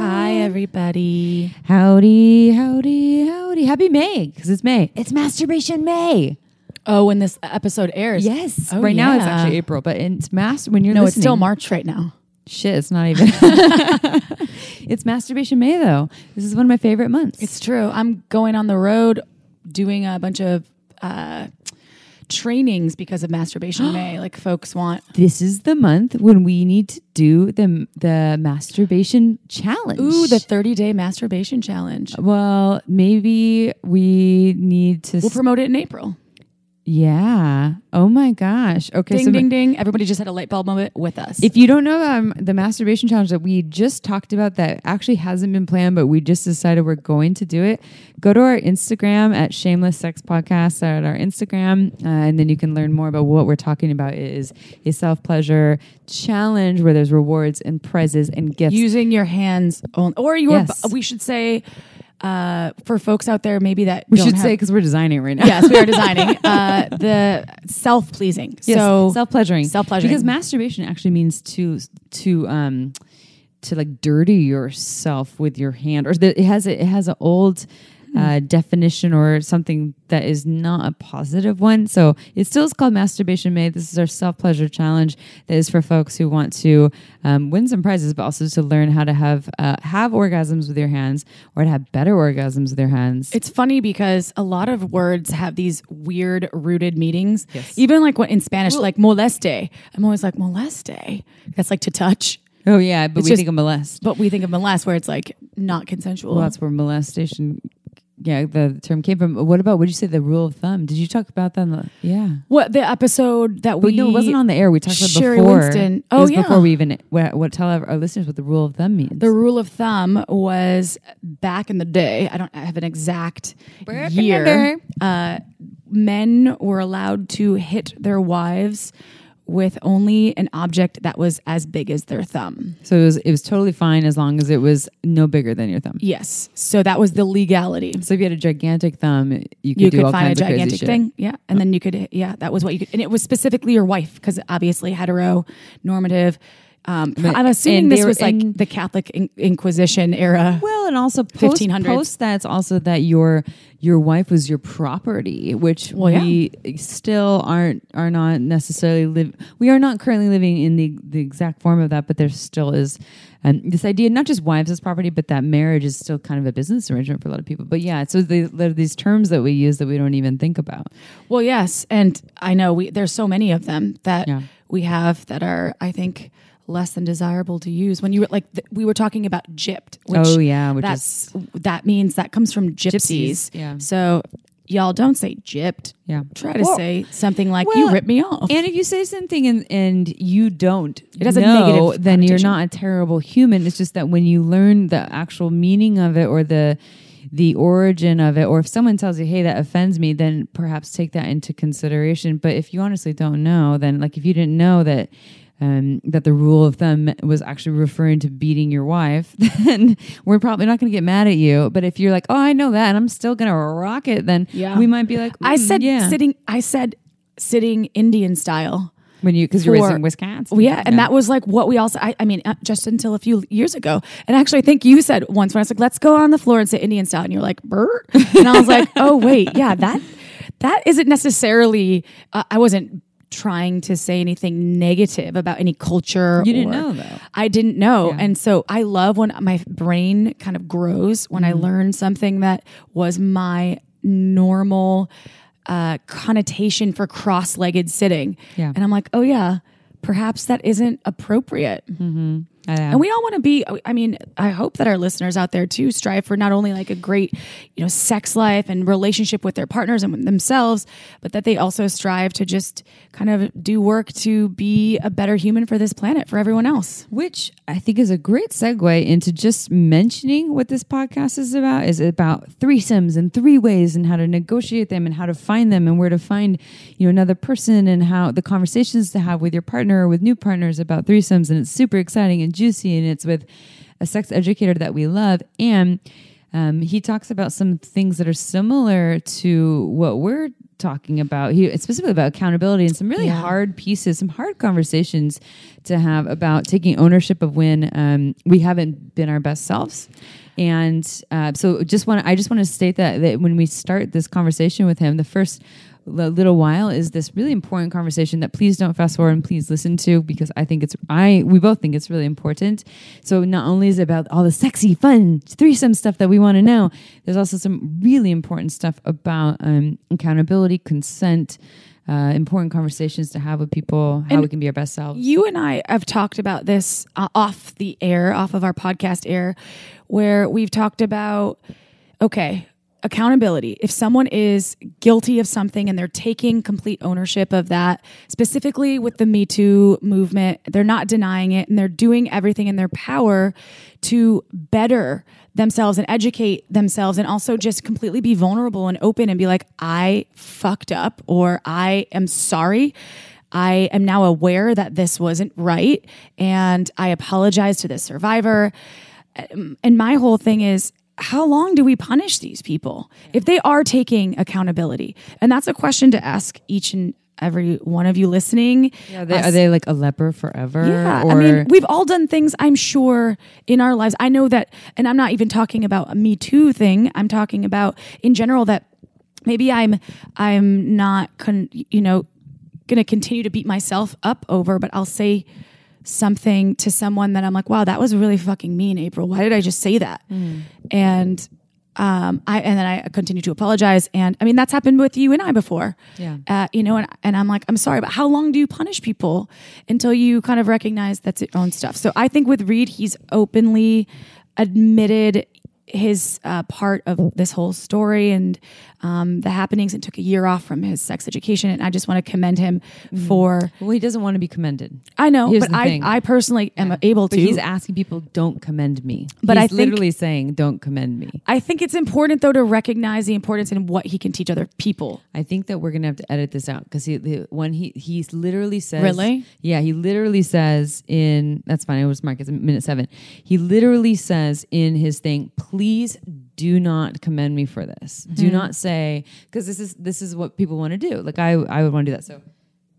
Hi, everybody. Howdy, howdy, howdy. Happy May, because it's May. It's Masturbation May. Oh, when this episode airs. Yes. Oh, right now it's yeah. actually April, but it's mass when you're No, it's listening. still March right now. Shit, it's not even. it's Masturbation May, though. This is one of my favorite months. It's true. I'm going on the road doing a bunch of uh, trainings because of Masturbation May. Like folks want. this is the month when we need to do the the masturbation challenge. Ooh, the 30 day masturbation challenge. well, maybe we need to. We'll s- promote it in April. Yeah. Oh my gosh. Okay. Ding, so ding, ding. Everybody just had a light bulb moment with us. If you don't know um, the masturbation challenge that we just talked about, that actually hasn't been planned, but we just decided we're going to do it, go to our Instagram at Shameless Sex Podcast at our Instagram, uh, and then you can learn more about what we're talking about. It is a self pleasure challenge where there's rewards and prizes and gifts. using your hands on, or your, Yes. we should say, uh, for folks out there, maybe that we should have- say because we're designing right now. yes, we are designing uh, the self pleasing. Yes, so self pleasuring, self-pleasuring. because masturbation actually means to to um to like dirty yourself with your hand, or the, it has a, it has an old. Uh, definition or something that is not a positive one. So it still is called Masturbation May. This is our self pleasure challenge that is for folks who want to um, win some prizes, but also to learn how to have uh, have orgasms with your hands or to have better orgasms with your hands. It's funny because a lot of words have these weird rooted meanings. Even like what in Spanish, like moleste. I'm always like moleste. That's like to touch, oh yeah, but It's we just- think of molest. but we think of molest where it's like not consensual. Well, that's where molestation, yeah, the term came from. What about? Would you say the rule of thumb? Did you talk about that? The, yeah. what the episode that But we no, it wasn't on the air. We talked about it Sherry before. Winston. It Oh, was yeah. before we even what, what tell our, our listeners what the rule of thumb means. The rule of thumb was back in the day. I don't have an exact year. Uh, men were allowed to hit their wives with only an object that was as big as their thumb. so it was it was totally fine as long as it was no bigger than your thumb. Yes, so that was the legality. So if you had a gigantic thumb, you could You do could all find a kinds of crazy gigantic shit. thing, yeah, and then you could, yeah, that was what you could, and it was specifically your wife because obviously hetero, normative. Um, But- I'm assuming this was like the Catholic in- Inquisition era. Well, and also post, 1500s. post that's also that your your wife was your property, which Well, yeah. we still aren't are not necessarily live. We are not currently living in the the exact form of that, but there still is um, this idea not just wives as property, but that marriage is still kind of a business arrangement for a lot of people. But yeah, so the, there are these terms that we use that we don't even think about. Well, yes, and I know we there's so many of them that Yeah. we have that are I think less than desirable to use. When you were like th- we were talking about gypped, which Oh, yeah, which that's that means that comes from gypsies. Gypsies, yeah. So y'all don't say gypped. Yeah. Try to Well- say something like you Well, ripped me off. And if you say something and, and you don't, It has a know, negative then you're not a terrible human. It's just that when you learn the actual meaning of it or the the origin of it, or if someone tells you, "Hey, that offends me," then perhaps take that into consideration. But if you honestly don't know, then like if you didn't know that. Um, that the rule of thumb was actually referring to beating your wife, then we're probably not going to get mad at you. But if you're like, oh, I know that, and I'm still going to rock it, then Yeah. we might be like, I "Mm, said yeah, sitting I said sitting Indian style. when you because you're in Wisconsin. Well, yeah, and that was like what we also. I, I mean, uh, just until a few years ago, and actually, I think you said once when I was like, "Let's go on the floor and sit Indian style," and you're like, "Bert," and I was like, "Oh wait, yeah, that that isn't necessarily." Uh, I wasn't trying to say anything negative about any culture. You didn't know, though. I didn't know, Yeah. and so I love when my brain kind of grows when Mm-hmm. I learn something that was my normal uh, connotation for cross-legged sitting. Yeah. And I'm like, oh yeah, perhaps that isn't appropriate. Uh, And we all want to be, I mean, I hope that our listeners out there too strive for not only like a great, you know, sex life and relationship with their partners and with themselves, but that they also strive to just kind of do work to be a better human for this planet, for everyone else. which I think is a great segue into just mentioning what this podcast is about is about threesomes and three ways and how to negotiate them and how to find them and where to find you know another person and how the conversations to have with your partner or with new partners about threesomes and it's super exciting and juicy and it's with a sex educator that we love and um, he talks about some things that are similar to what we're talking about. He specifically about accountability and some really Yeah. hard pieces, some hard conversations to have about taking ownership of when um, we haven't been our best selves. And uh, so, just want I just want to state that that when we start this conversation with him, the first little while is this really important conversation that please don't fast forward and please listen to because I think it's I we both think it's really important. So not only is it about all the sexy, fun threesome stuff that we want to know, there's also some really important stuff about um, accountability, consent. Uh, important conversations to have with people, how And we can be our best selves. You and I have talked about this uh, off the air, off of our podcast air, where we've talked about okay, accountability. If someone is guilty of something and they're taking complete ownership of that, specifically with the Me Too movement, they're not denying it and they're doing everything in their power to better themselves and educate themselves and also just completely be vulnerable and open and be like, I fucked up or I am sorry. I am now aware that this wasn't right and I apologize to the survivor. Um, And my whole thing is, how long do we punish these people if they are taking accountability? And that's a question to ask each and every one of you listening. Are they, are they like a leper forever? Yeah, or I mean, we've all done things, I'm sure, in our lives. I know that, and I'm not even talking about a Me Too thing. I'm talking about in general that maybe I'm, I'm not, con, you know, going to continue to beat myself up over, but I'll say something to someone that I'm like, wow, that was really fucking mean, April. Why did I just say that? And um, I and then I continue to apologize. And I mean, that's happened with you and I before. Yeah. Uh, you know, and, and I'm like, I'm sorry, but how long do you punish people until you kind of recognize that's your own stuff? So I think with Reid, he's openly admitted his uh, part of this whole story and um, the happenings and took a year off from his sex education. And I just want to commend him for, well, he doesn't want to be commended. I know, Here's but I, thing. I personally am able to But he's asking people, "Don't commend me." But he's I think- literally saying, "Don't commend me." I think it's important though to recognize the importance in what he can teach other people. I think that we're gonna have to edit this out because he when he he's literally says Really? yeah he literally says in that's fine it was Mark it's minute seven he literally says in his thing please do not commend me for this do Hmm. not say because this is this is what people want to do like I I would want to do that so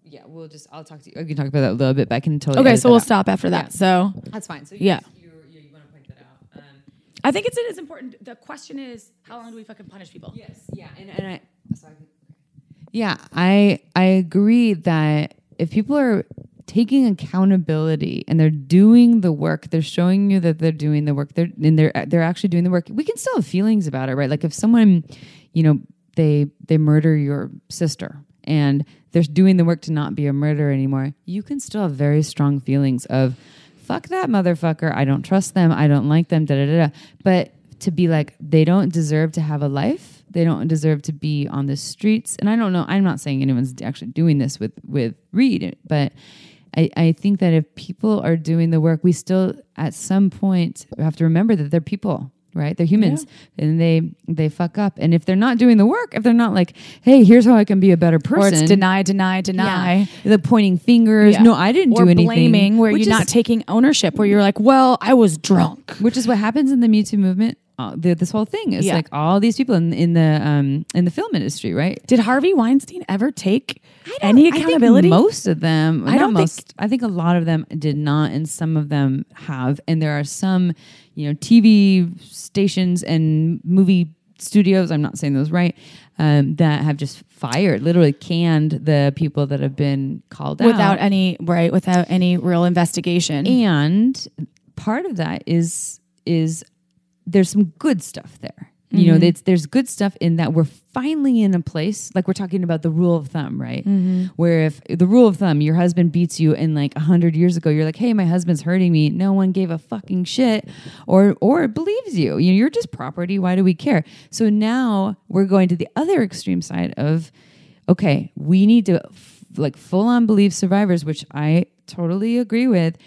yeah we'll just I'll talk to you I can talk about that a little bit but I can totally Okay, so we'll out. stop after that. Yeah. So that's fine so Yeah. you, you, you want to point that out um, I think it's it is important. The question is, how long do we fucking punish people? Yes. Yeah. And, and I, so I can- yeah, I I agree that if people are taking accountability and they're doing the work, they're showing you that they're doing the work. They're and they're they're actually doing the work. We can still have feelings about it, right? Like if someone, you know, they they murder your sister and they're doing the work to not be a murderer anymore, you can still have very strong feelings of fuck that motherfucker. I don't trust them. I don't like them. Da da da. da. But to be like they don't deserve to have a life. They don't deserve to be on the streets. And I don't know. I'm not saying anyone's actually doing this with with Reid, but I, I think that if people are doing the work, we still at some point have to remember that they're people, right? They're humans, and they they fuck up. And if they're not doing the work, if they're not like, hey, here's how I can be a better person, Or it's deny, deny, deny. yeah. the pointing fingers. Yeah. No, I didn't or do anything. blaming, where you're is- not taking ownership, where you're like, well, I was drunk. which is what happens in the Me Too movement. Uh, the, this whole thing is Yeah. like all these people in, in the um, in the film industry, right? Did Harvey Weinstein ever take any I think accountability? most of them, I don't think- I think a lot of them did not, and some of them have. And there are some, you know, TV stations and movie studios. I'm not saying those right. Um, that have just fired, literally canned the people that have been called out without any right, without any real investigation. and part of that is is there's some good stuff there You know, it's, there's good stuff in that we're finally in a place, like we're talking about the rule of thumb, right? Where if the rule of thumb, your husband beats you and like a hundred years ago, you're like, hey, my husband's hurting me. No one gave a fucking shit or, or believes you. you know, you're just property. Why do we care? So now we're going to the other extreme side of, okay, we need to f- like full on believe survivors, which I totally agree with.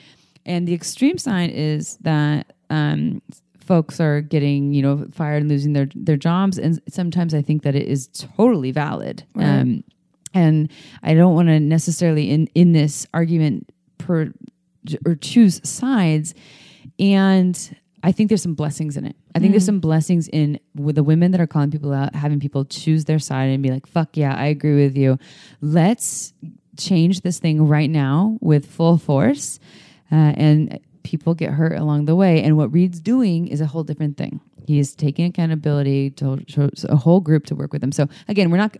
And the extreme side is that um, folks are getting, you know, fired and losing their their jobs, and sometimes I think that it is totally valid. Um, and I don't want to necessarily in in this argument per or choose sides. And I think there's some blessings in it. I think there's some blessings in with the women that are calling people out, having people choose their side and be like, "Fuck yeah, I agree with you. Let's change this thing right now with full force." Uh, and people get hurt along the way. And what Reid's doing is a whole different thing. He is taking accountability to, to a whole group to work with him. So again, we're not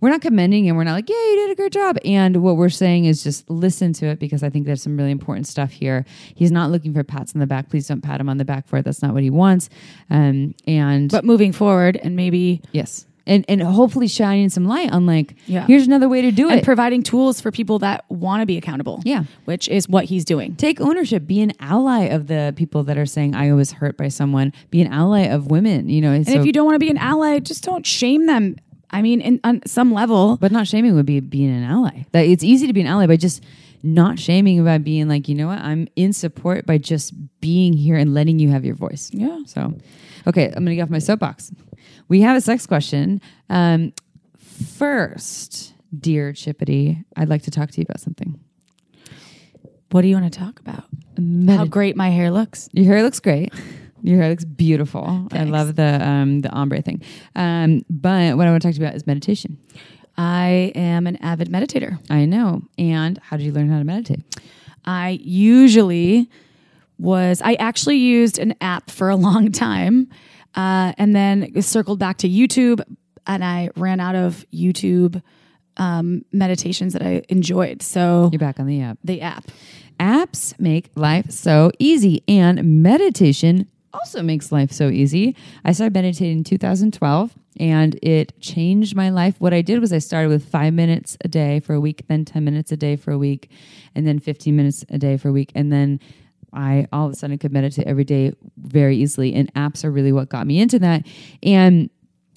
we're not commending and we're not like, yeah, you did a great job. And what we're saying is just listen to it because I think there's some really important stuff here. He's not looking for pats on the back. Please don't pat him on the back for it. That's not what he wants. Um, and But moving forward and maybe yes, and and hopefully shining some light on like, Yeah. here's another way to do and it. providing tools for people that want to be accountable. Yeah. Which is what he's doing. take ownership be an ally of the people that are saying i was hurt by someone be an ally of women you know And if you don't want to be an ally, just don't shame them. I mean, in, on some level, but not shaming would be being an ally that it's easy to be an ally by just not shaming by being like you know what i'm in support by just being here and letting you have your voice Yeah. so okay i'm gonna get off my soapbox we have a sex question um first dear chippity i'd like to talk to you about something what do you want to talk about? How great my hair looks. Your hair looks great. Your hair looks beautiful. I love the um, the ombre thing. Um, but what I want to talk to you about is meditation. I am an avid meditator. I know. And how did you learn how to meditate? I usually was, I actually used an app for a long time uh, and then circled back to YouTube and I ran out of YouTube um, meditations that I enjoyed. So You're back on the app. the app. Apps make life so easy, and meditation also makes life so easy. I started meditating in 2012 and it changed my life. What I did was I started with five minutes a day for a week, then 10 minutes a day for a week, and then 15 minutes a day for a week. And then I all of a sudden could meditate every day very easily. And apps are really what got me into that. And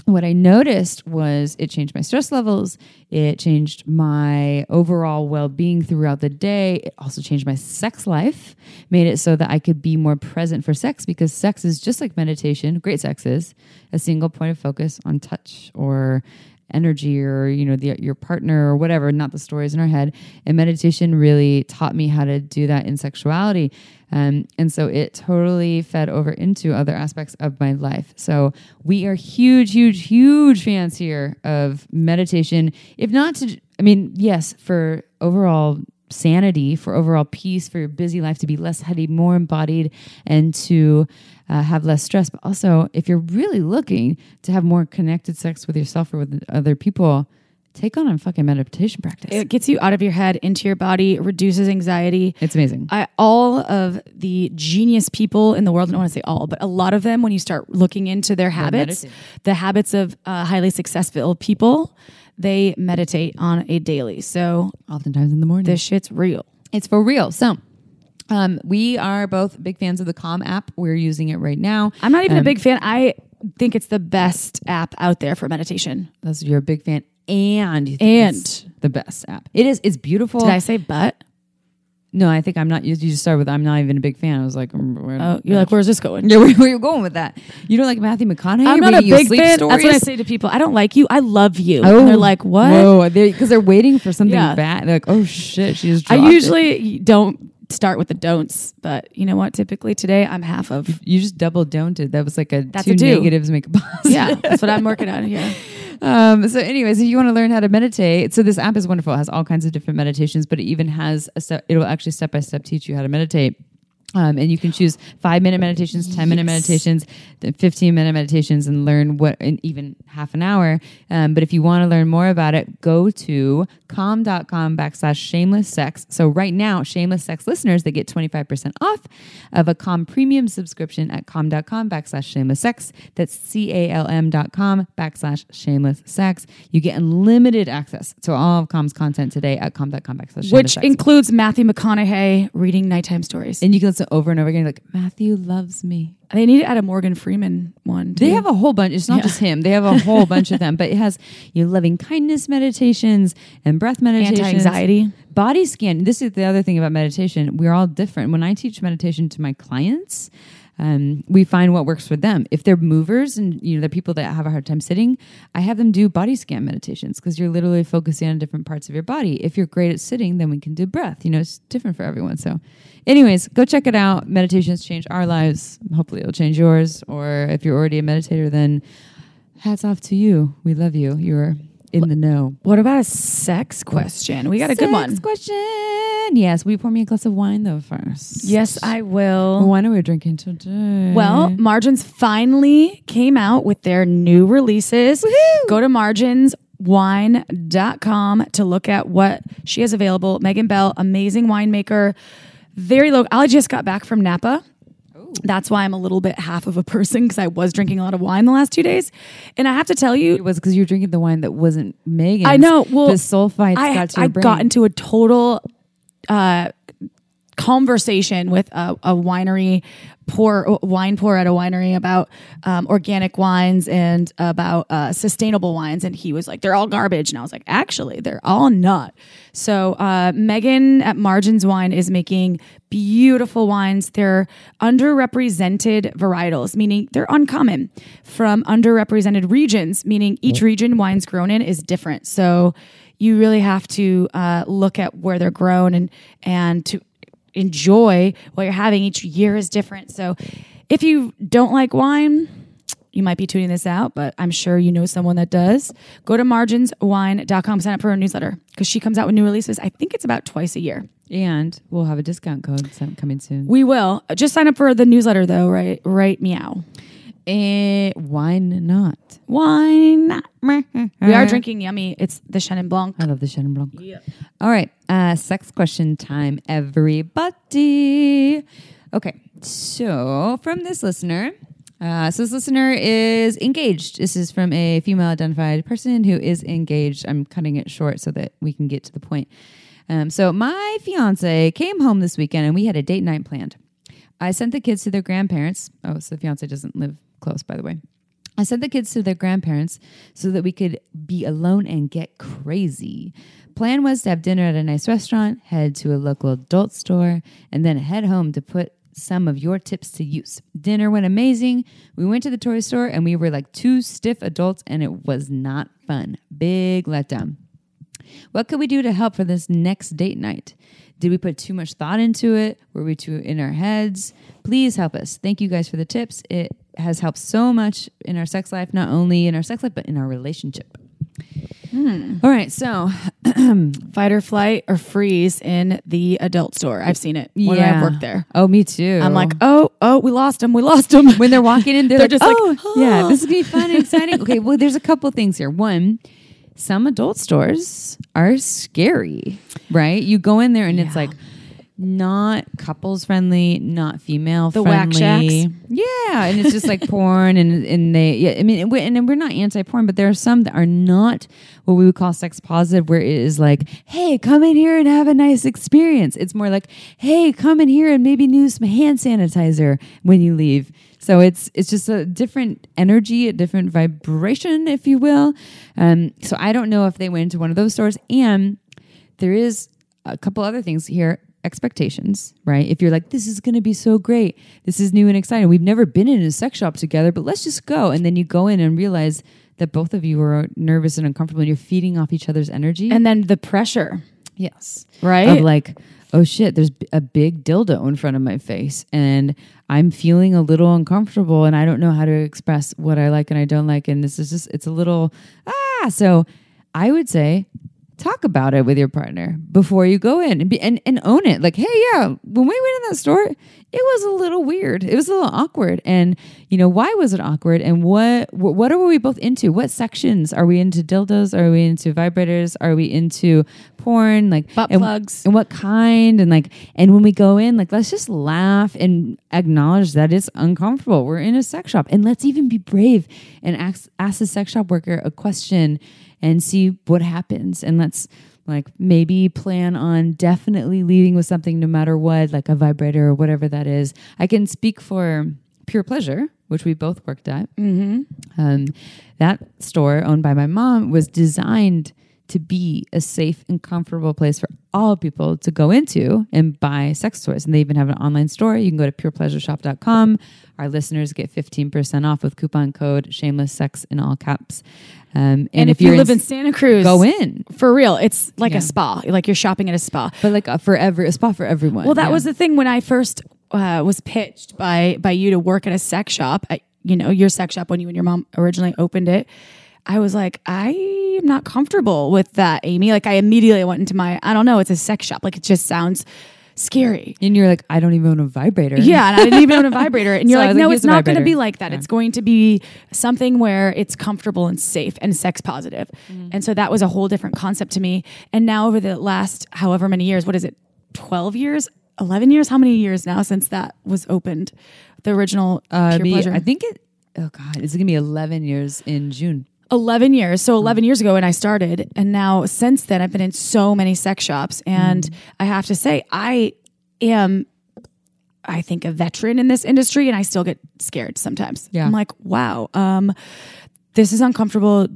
what I noticed was it changed my stress levels. It changed my overall well being throughout the day. It also changed my sex life, made it so that I could be more present for sex because sex is just like meditation. Great sex is a single point of focus on touch or energy or you know the, your partner or whatever not the stories in our head. And meditation really taught me how to do that in sexuality. Um, and so it totally fed over into other aspects of my life. So we are huge huge huge fans here of meditation. If not to i mean yes for overall sanity for overall peace for your busy life to be less heady more embodied and to uh, have less stress. But also if you're really looking to have more connected sex with yourself or with other people take on a fucking meditation practice. It gets you out of your head, into your body, reduces anxiety. it's amazing. I, all of the genius people in the world, I don't want to say all, but a lot of them, when you start looking into their habits, the habits of uh, highly successful people, they meditate on a daily. So oftentimes in the morning this shit's real. It's for real. So, um, we are both big fans of the Calm app. We're using it right now. I'm not even a Um, big fan. I think it's the best app out there for meditation. That's you're a big fan, and you think And. it's the best app. It is. It's beautiful. Did I say but? No, I think I'm not. You, you just started with I'm not even a big fan. I was like, mm, where, Oh, you're like, where's this going? yeah, where, where you going with that? You don't like Matthew McConaughey? I'm not a big fan. That's what I say to people. I don't like you. I love you. Oh, and they're like, what? Whoa, because they're, waiting for something Yeah. bad. They're like, oh shit, she just. I dropped it. usually don't start with the don'ts, but you know what? Typically today, I'm half of. you just double don'ted. That was like a That's two a do. negatives make a positive. Yeah, that's what I'm working on here. Um, so, anyways, if you want to learn how to meditate, so this app is wonderful. It has all kinds of different meditations, but it even has a step. It'll actually step by step teach you how to meditate. Um, and you can choose five minute meditations, 10 minute meditations, the 15 minute meditations, and learn what, and even half an hour. Um, but if you want to learn more about it, go to calm.com backslash shameless sex. So right now, shameless sex listeners, they get 25% off of a calm premium subscription at calm.com backslash shameless sex. That's C A L M dot com backslash shameless sex. You get unlimited access to all of calm's content today at calm.com backslash shameless Which sex. includes Matthew McConaughey reading nighttime stories. and you can over and over again, like, Matthew loves me. they need to add a Morgan Freeman one. Too. They have a whole bunch. It's not just him. They have a whole bunch of them, but it has you know, loving kindness meditations and breath meditations, Anti-anxiety. body scan. This is the other thing about meditation. We're all different. When I teach meditation to my clients, um, we find what works for them. If they're movers and you know they're people that have a hard time sitting, I have them do body scan meditations because you're literally focusing on different parts of your body. If you're great at sitting, then we can do breath. You know, it's different for everyone. So, anyways, go check it out. Meditations change our lives. Hopefully, it'll change yours. Or if you're already a meditator, then hats off to you. We love you. You're in the know. What about a sex question? We got a good one. Sex question. Yes, will you pour me a glass of wine though first? Yes, I will. why are we drinking today? Well, Margins finally came out with their new releases. Go to marginswine.com to look at what she has available. Megan Bell, amazing winemaker, very low. I just got back from Napa. That's why I'm a little bit half of a person because I was drinking a lot of wine the last two days. And I have to tell you, it was because you were drinking the wine that wasn't Megan. I know. Well, the sulfites I, got to I your brain. got into a total uh, conversation with a, a winery pour wine pour at a winery about um, organic wines and about uh, sustainable wines, and he was like, "They're all garbage," and I was like, "Actually, they're all not." So uh, Megan at Margins Wine is making beautiful wines. They're underrepresented varietals, meaning they're uncommon from underrepresented regions, meaning each region wines grown in is different. So you really have to uh, look at where they're grown and and to enjoy what you're having. Each year is different. So if you don't like wine, you might be tuning this out, but I'm sure you know someone that does. Go to marginswine.com, sign up for her newsletter because she comes out with new releases. I think it's about twice a year. and we'll have a discount code coming soon. We will. Just sign up for the newsletter though, right? Right meow. Eh, why not? Why not? We are drinking yummy. It's the Chenin Blanc. I love the Chenin Blanc. All right, uh, sex question time, everybody. Okay, so from this listener, uh, so this listener is engaged. This is from a female identified person who is engaged. I'm cutting it short so that we can get to the point. Um, so my fiance came home this weekend and we had a date night planned. I sent the kids to their grandparents. Oh, so the fiance doesn't live close, by the way. I sent the kids to their grandparents so that we could be alone and get crazy. Plan was to have dinner at a nice restaurant, head to a local adult store, and then head home to put some of your tips to use. Dinner went amazing. We went to the toy store and we were like two stiff adults, and it was not fun. Big letdown. What could we do to help for this next date night? Did we put too much thought into it? Were we too in our heads? Please help us. Thank you guys for the tips. It has helped so much in our sex life, not only in our sex life, but in our relationship. Hmm. All right, so Fight or flight or freeze in the adult store. I've seen it when I've worked there. Oh, me too. I'm like, oh, oh, we lost them. We lost them. when they're walking in, they're, They're like, just like, oh, yeah, this is gonna be fun and exciting. Okay, well, there's a couple things here. One, some adult stores are scary, right? You go in there and it's like not couples friendly, not female The whack friendly. shacks. Yeah, and it's just like porn, and and they. Yeah, I mean, and we're, and we're not anti porn, but there are some that are not what we would call sex positive, where it is like, hey, come in here and have a nice experience. It's more like, hey, come in here and maybe use some hand sanitizer when you leave. So it's it's just a different energy, a different vibration, if you will. Um, so I don't know if they went into one of those stores, and there is a couple other things here expectations right? If you're like this is going to be so great. This is new and exciting. We've never been in a sex shop together but let's just go. And then you go in and realize that both of you are nervous and uncomfortable and you're feeding off each other's energy. And then the pressure, yes. Right? of like oh shit there's a big dildo in front of my face and i'm feeling a little uncomfortable and i don't know how to express what i like and i don't like. And this is just it's a little ah so i would say talk about it with your partner before you go in and be and, and own it. Like, hey, yeah, when we went in that store, it was a little weird. It was a little awkward. And you know, why was it awkward? And what wh- what are we both into? What sections are we into? Dildos? Are we into vibrators? Are we into porn? Like Butt and, plugs. and what kind? And like, and when we go in, like, let's just laugh and acknowledge that it's uncomfortable. We're in a sex shop, and let's even be brave and ask ask the sex shop worker a question and see what happens. And let's like maybe plan on definitely leaving with something no matter what, like a vibrator or whatever that is. I can speak for Pure Pleasure, which we both worked at. Mm-hmm. Um, that store owned by my mom was designed to be a safe and comfortable place for all people to go into and buy sex toys. And they even have an online store. You can go to purepleasureshop.com. Our listeners get 15% off with coupon code shameless sex in all caps. Um, and, And, if, you live in Santa Cruz, go in. for real. It's like Yeah. a spa, like you're shopping at a spa. But like uh, for every, a spot for everyone. Well, that Yeah. was the thing when I first uh, was pitched by by you to work at a sex shop. At, you know, your sex shop when you and your mom originally opened it. I was like, I am not comfortable with that, Amy. Like, I immediately went into my, I don't know, it's a sex shop. Like, it just sounds scary. And you're like, I don't even own a vibrator. Yeah, and I didn't even own a vibrator. And you're So like, was like, no, it's not going to be like that. It's going to be something where it's comfortable and safe and sex positive. Mm-hmm. And so that was a whole different concept to me. And now over the last however many years, what is it, 12 years? 11 years? How many years now since that was opened? The original Uh, Pure be- Pleasure. I think it, oh God, it's going to be 11 years in June. 11 years. So 11 years ago when I started. And now since then, I've been in so many sex shops. And Mm. I have to say, I am, I think, a veteran in this industry and I still get scared sometimes. Yeah. I'm like, wow, um, this is uncomfortable.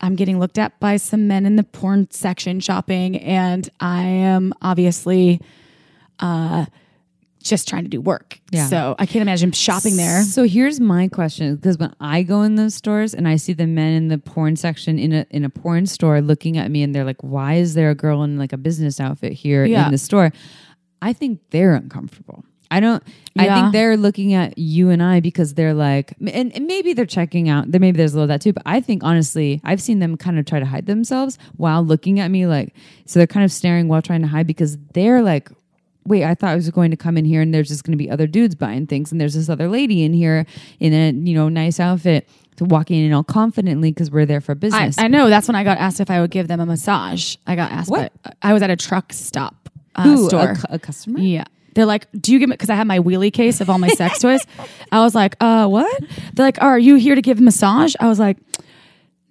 I'm getting looked at by some men in the porn section shopping. And I am obviously, uh, just trying to do work. Yeah. So I can't imagine shopping there. So here's my question: because when I go in those stores and I see the men in the porn section in a in a porn store looking at me, and they're like, "Why is there a girl in like a business outfit here Yeah. in the store?" I think they're uncomfortable. I don't. I think they're looking at you and I because they're like, and, and maybe they're checking out. There maybe there's a little of that too. But I think honestly, I've seen them kind of try to hide themselves while looking at me, like so they're kind of staring while trying to hide because they're like wait, I thought I was going to come in here and there's just going to be other dudes buying things. And there's this other lady in here in a, you know, nice outfit to walking in and all confidently because we're there for business. I know that's when I got asked if I would give them a massage. I got asked, What? I was at a truck stop uh, Who, store. a, cu- a customer? yeah. They're like, do you give me, because I have my wheelie case of all my sex toys. I was like, uh, what? They're like, are you here to give a massage? I was like,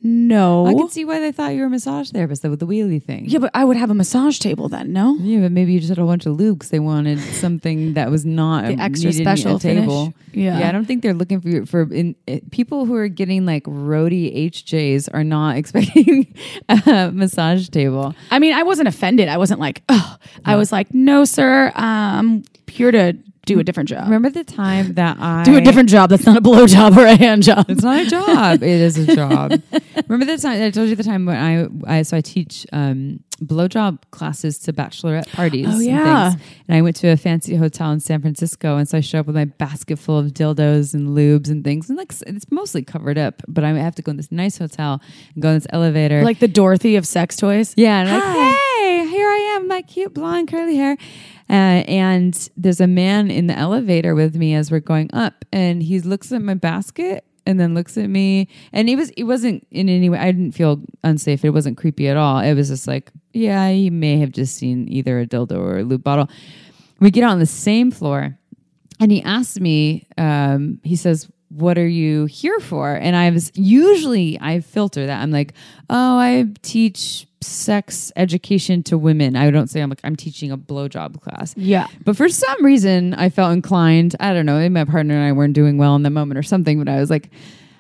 no. I can see why they thought you were a massage therapist though, with the wheelie thing. yeah, but I would have a massage table then, no? Yeah, but maybe you just had a bunch of because they wanted something that was not The a, extra special table. Yeah. yeah. I don't think they're looking for for in, it, people who are getting like roadie HJs are not expecting a massage table. I mean, I wasn't offended. I wasn't like, oh, I was like, no, sir, I'm here to do a different job. Remember the time that I do a different job that's not a blow job or a hand job. It's not a job. it is a job. Remember the time I told you the time when I, I so I teach um, blowjob classes to bachelorette parties. Oh, and yeah. things. And I went to a fancy hotel in San Francisco, and so I show up with my basket full of dildos and lubes and things, and like it's mostly covered up. But I have to go in this nice hotel and go in this elevator. Like the Dorothy of sex toys. Yeah, and I'm like, hey, here I am, my cute blonde curly hair. Uh, and there's a man in the elevator with me as we're going up, and he looks at my basket and then looks at me. And it was it wasn't in any way. I didn't feel unsafe. It wasn't creepy at all. It was just like, yeah, he may have just seen either a dildo or a lube bottle. We get on the same floor, and he asks me. Um, he says, "What are you here for?" And I was usually I filter that. I'm like, "Oh, I teach sex education to women." I don't say I'm like I'm teaching a blowjob class. Yeah. But for some reason, I felt inclined. I don't know. Maybe my partner and I weren't doing well in the moment or something. But I was like,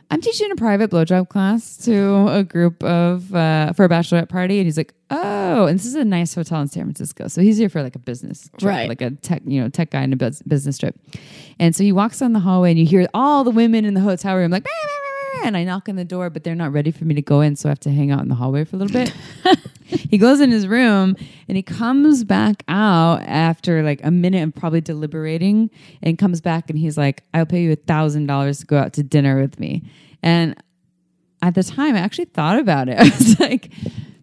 I'm teaching a private blowjob class to a group of uh, for a bachelorette party, and he's like, "Oh, and this is a nice hotel in San Francisco." So he's here for like a business trip, Right. like a tech, you know, tech guy in a business trip. And so he walks down the hallway, and you hear all the women in the hotel room like. "Bah, bah, bah, bah," And I knock on the door, but they're not ready for me to go in, so I have to hang out in the hallway for a little bit. he goes in his room and he comes back out after like a minute of probably deliberating and comes back and he's like, I'll pay you a thousand dollars to go out to dinner with me. And at the time I actually thought about it. I was like,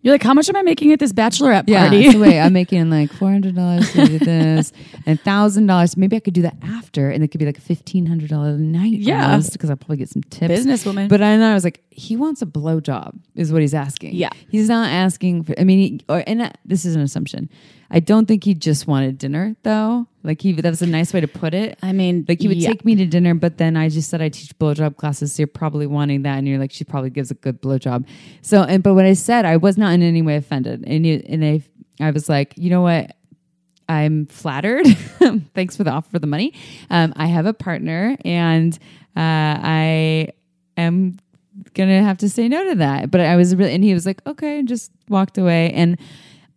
You're like, how much am I making at this bachelorette Yeah. party? So wait, I'm making like four hundred dollars to do this, and thousand dollars. Maybe I could do that after, and it could be like a fifteen hundred dollar a night. Yeah. because I'll probably get some tips. Businesswoman. But I know I was like, he wants a blowjob, is what he's asking. Yeah. he's not asking for. I mean, he, or and uh, this is an assumption. I don't think he just wanted dinner though. Like he, that was a nice way to put it. I mean, Like he would yeah. take me to dinner, but then I just said I teach blowjob classes, so you're probably wanting that, and you're like, she probably gives a good blowjob. So, and but what I said, I was not in any way offended, and you, and I, I was like, you know what, I'm flattered. Thanks for the offer for the money. Um, I have a partner, and uh, I am gonna have to say no to that. But I was really, and he was like, okay, and just walked away. And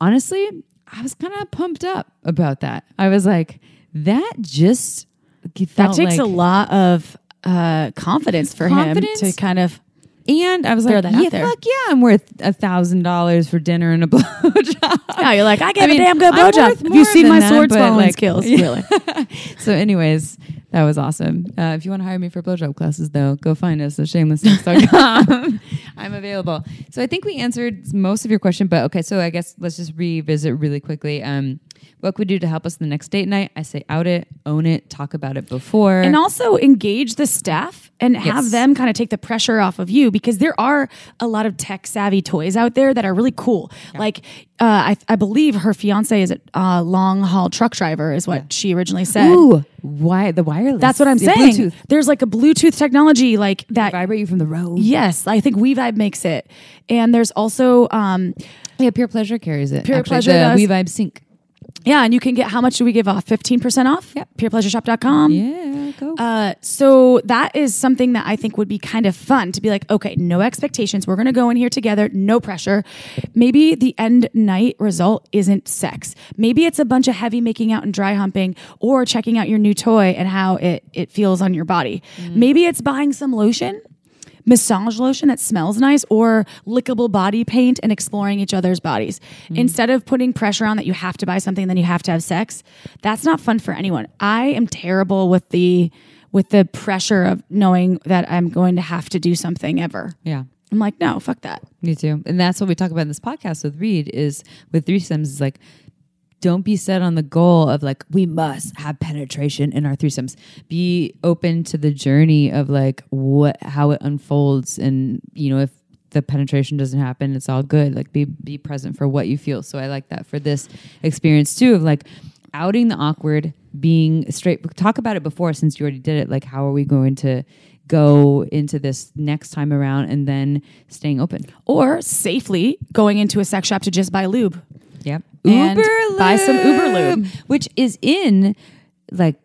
honestly, I was kind of pumped up about that. I was like, that just that takes a lot of uh, confidence for Confidence? him to kind of. And I was like, yeah, fuck yeah, I'm worth a thousand dollars for dinner and a blowjob. Yeah, you're like, I gave I mean, a damn good blowjob. Have you seen my that, sword swallowing like, skills? yeah. Really? so, anyways, that was awesome. Uh, if you want to hire me for blowjob classes, though, go find us at shamelesssex.com. I'm available. So I think we answered most of your question, but okay. So I guess let's just revisit really quickly. Um, what could we do to help us the next date night? I say out it, own it, talk about it before. and also engage the staff and have them kind of take the pressure off of you because there are a lot of tech savvy toys out there that are really cool. Like, uh, I, I believe her fiance is a uh, long haul truck driver, is what she originally said. Ooh, why the wireless? That's what I'm Yeah, saying. Bluetooth. There's like a Bluetooth technology like that. Vibrate you from the road. Yes, I think WeVibe makes it. And there's also, um, Yeah, Pure Pleasure carries it. Pure Actually, Pleasure the does. We Vibe Sync. Yeah, and you can get how much do we give off? 15% off? Yep. PurePleasureShop.com. Yeah, go. Uh, so that is something that I think would be kind of fun to be like, okay, no expectations. We're going to go in here together, no pressure. Maybe the end night result isn't sex. Maybe it's a bunch of heavy making out and dry humping or checking out your new toy and how it, it feels on your body. Maybe it's buying some lotion. Massage lotion that smells nice or lickable body paint and exploring each other's bodies. Mm. Instead of putting pressure on that you have to buy something, then you have to have sex. That's not fun for anyone. I am terrible with the with the pressure of knowing that I'm going to have to do something ever. yeah. I'm like, no, fuck that. Me too. And that's what we talk about in this podcast with Reid is with threesomes is like don't be set on the goal of like we must have penetration in our threesomes. Be open to the journey of like what how it unfolds and you know if the penetration doesn't happen, it's all good. Like be be present for what you feel. So I like that for this experience too of like outing the awkward, being straight talk about it before since you already did it. Like how are we going to go into this next time around and then staying open. Or safely going into a sex shop to just buy lube. Yep. Uber And buy some Uber lube. which is in like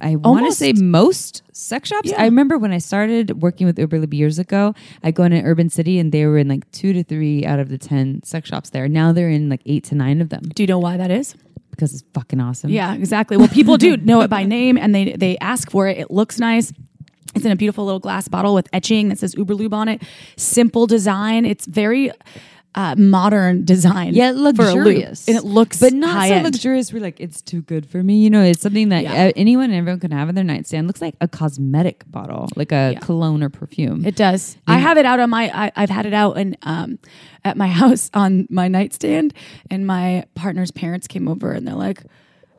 I want to say most sex shops. Yeah. I remember when I started working with Uber Lube years ago, I go in an Urban City and they were in like two to three out of the 10 sex shops there. Now they're in like eight to nine of them Do you know why that is? because it's fucking awesome. Yeah, exactly. Well, people do know it by name and they they ask for it. It looks nice. It's in a beautiful little glass bottle with etching that says Uber Lube on it. Simple design. It's very uh, modern design. Yeah, for a lube. luxurious. And it looks but not so end. luxurious. We're like, it's too good for me. You know, it's something that Yeah. uh, anyone and everyone can have in their nightstand. Looks like a cosmetic bottle, like a Yeah. cologne or perfume. It does. I have it out on my. I, I've had it out and um, at my house on my nightstand, and my partner's parents came over and they're like,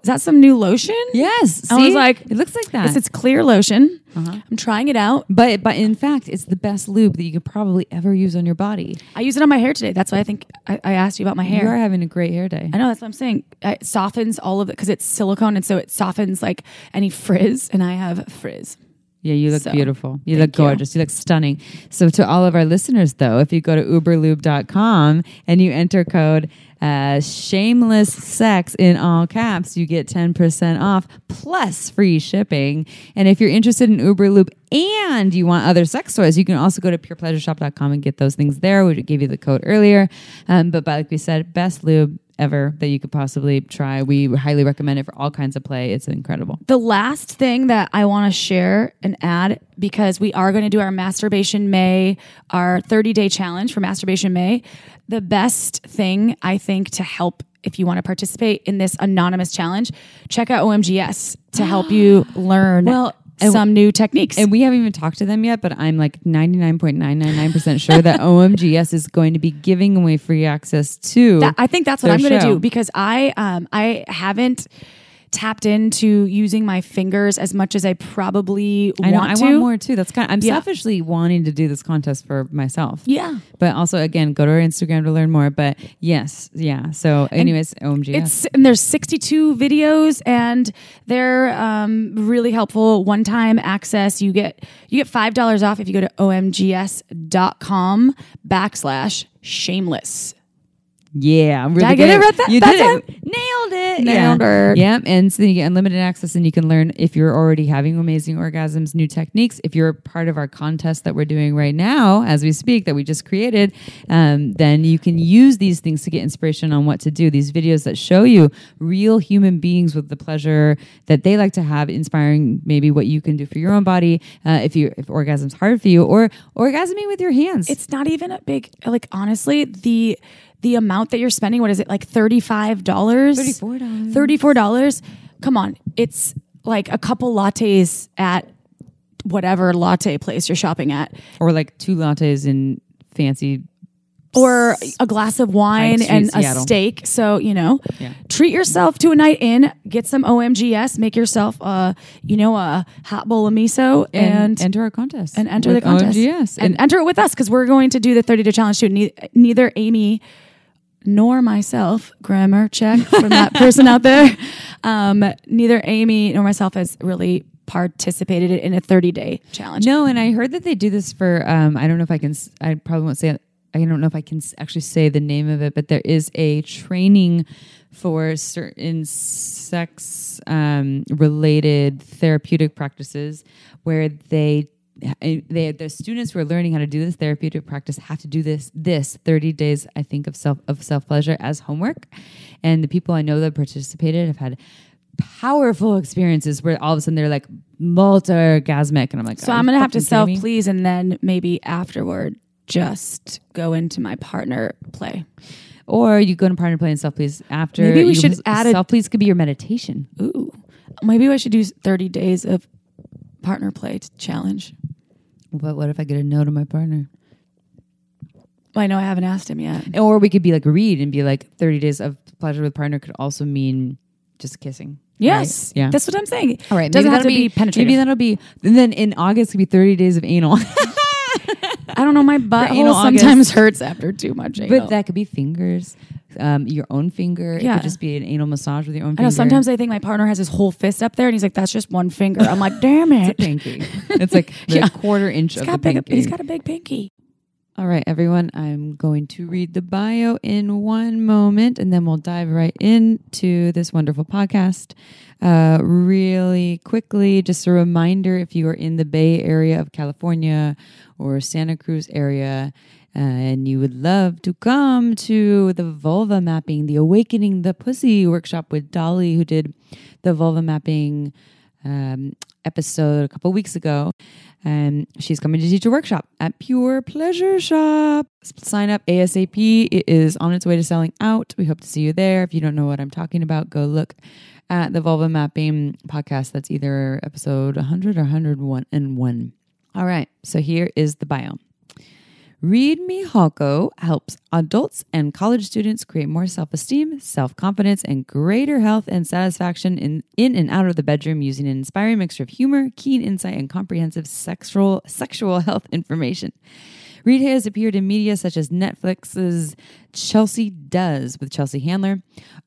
"Is that some new lotion?" yes, I was like, it looks like that. It's, it's clear lotion. Uh-huh. I'm trying it out. But but in fact, it's the best lube that you could probably ever use on your body. I use it on my hair today. That's why I think I, I asked you about my hair. You are having a great hair day. I know that's what I'm saying. It softens all of it because it's silicone, and so it softens like any frizz. And I have frizz. Yeah, you look So, beautiful. You look gorgeous. You. look stunning. So to all of our listeners though, if you go to uberlube.com and you enter code uh, shameless sex in all caps, you get 10% off plus free shipping. And if you're interested in Uberlube and you want other sex toys, you can also go to purepleasureshop.com and get those things there. We gave you the code earlier. Um, but like we said, best lube ever that you could possibly try. We highly recommend it for all kinds of play. It's incredible. The last thing that I want to share and add, because we are going to do our Masturbation May, our 30 day challenge for Masturbation May. The best thing I think to help if you want to participate in this anonymous challenge, check out OMGYes to help you learn Well, And- some new techniques. And we haven't even talked to them yet, but I'm like 99.999% sure that OMGYes is going to be giving away free access to. That- I think that's what I'm going to do because I um I haven't tapped into using my fingers as much as I probably I know want I to. want more too. That's kind of, I'm Yeah. selfishly wanting to do this contest for myself. Yeah. But also, again, go to our Instagram to learn more. But yes, yeah. So, anyways, OMG, It's and there's 62 videos and they're um, really helpful. One time access. You get you get five dollars off if you go to omgyes.com backslash shameless. Yeah, I'm really I get good. it right that- You that did time? it. Nailed it. Nailed yeah. Yep. And so then you get unlimited access and you can learn if you're already having amazing orgasms, new techniques. If you're part of our contest that we're doing right now as we speak that we just created, um, then you can use these things to get inspiration on what to do. These videos that show you real human beings with the pleasure that they like to have, inspiring maybe what you can do for your own body. Uh, if you if orgasm's hard for you, or orgasming with your hands. It's not even a big like honestly the the amount that you're spending. What is it like thirty five dollars? $34. Thirty four dollars. Come on, it's like a couple lattes at whatever latte place you're shopping at. or like two lattes in fancy or a glass of wine and a Seattle. steak. So, you know, Yeah. treat yourself to a night in, get some OMGYes, make yourself a, you know, a hot bowl of miso and and, enter our contest and enter the contest. OMGYes. And, And, enter it with us because we're going to do the 30 day challenge too. Ne- neither Amy nor myself, grammar check from that person out there, um, neither Amy nor myself has really participated in a 30 day challenge. no, and I heard that they do this for. Um, I don't know if I can. I probably won't say. it. I don't know if I can actually say the name of it, but there is a training for certain sex um, related therapeutic practices where they they the students who are learning how to do this therapeutic practice have to do this this 30 days I think of self of self pleasure as homework and the people I know that participated have had powerful experiences where all of a sudden they're like multi orgasmic and I'm like So I'm gonna have to self please and then maybe afterward just go into my partner play. or you go to partner play and self please after Maybe we should add self please could be your meditation Ooh. Maybe I should do 30 days of partner play challenge. But what if I get a no to my partner Well, I know I haven't asked him yet. or we could be like read and be like 30 days of pleasure with partner could also mean just kissing Yes. right? yeah That's what I'm saying. all right Doesn't maybe have to that'll be, penetrative. maybe that'll be and then in August could be 30 days of anal I don't know. My butthole August. sometimes hurts after too much anal. But that could be fingers, um, your own finger. It Yeah. could just be an anal massage with your own I finger. know sometimes I think my partner has his whole fist up there and he's like, that's just one finger. I'm like, damn it's a it. pinky. It's like the Yeah. quarter inch He's of got, the big, he's got a big pinky. All right, everyone. I'm going to read the bio in one moment, and then we'll dive right into this wonderful podcast. Uh, really quickly, just a reminder: if you are in the Bay Area of California or Santa Cruz area, and you would love to come to the vulva mapping, the Awakening the Pussy workshop with Dolly, who did the vulva mapping um, episode a couple weeks ago. And she's coming to teach a workshop at Pure Pleasure Shop. Sign up ASAP. It is on its way to selling out. We hope to see you there. If you don't know what I'm talking about, go look at the Vulva Mapping podcast. That's either episode 100 or 101 and one. All right. So here is the bio. Reid Mihalko helps adults and college students create more self esteem, self confidence, and greater health and satisfaction in, in and out of the bedroom using an inspiring mixture of humor, keen insight, and comprehensive sexual, sexual health information. Reid has appeared in media such as Netflix's Chelsea Does with Chelsea Handler,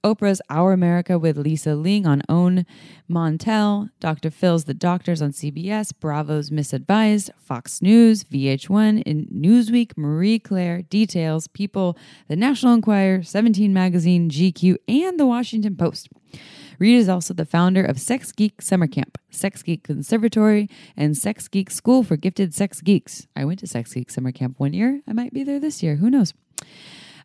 Oprah's Our America with Lisa Ling on OWN, Montel, Dr. Phil's The Doctors on CBS, Bravo's Misadvised, Fox News, VH1, in Newsweek, Marie Claire, Details, People, The National Enquirer, 17 Magazine, GQ, and The Washington Post. Reid is also the founder of Sex Geek Summer Camp, Sex Geek Conservatory, and Sex Geek School for Gifted Sex Geeks. I went to Sex Geek Summer Camp one year. I might be there this year. Who knows?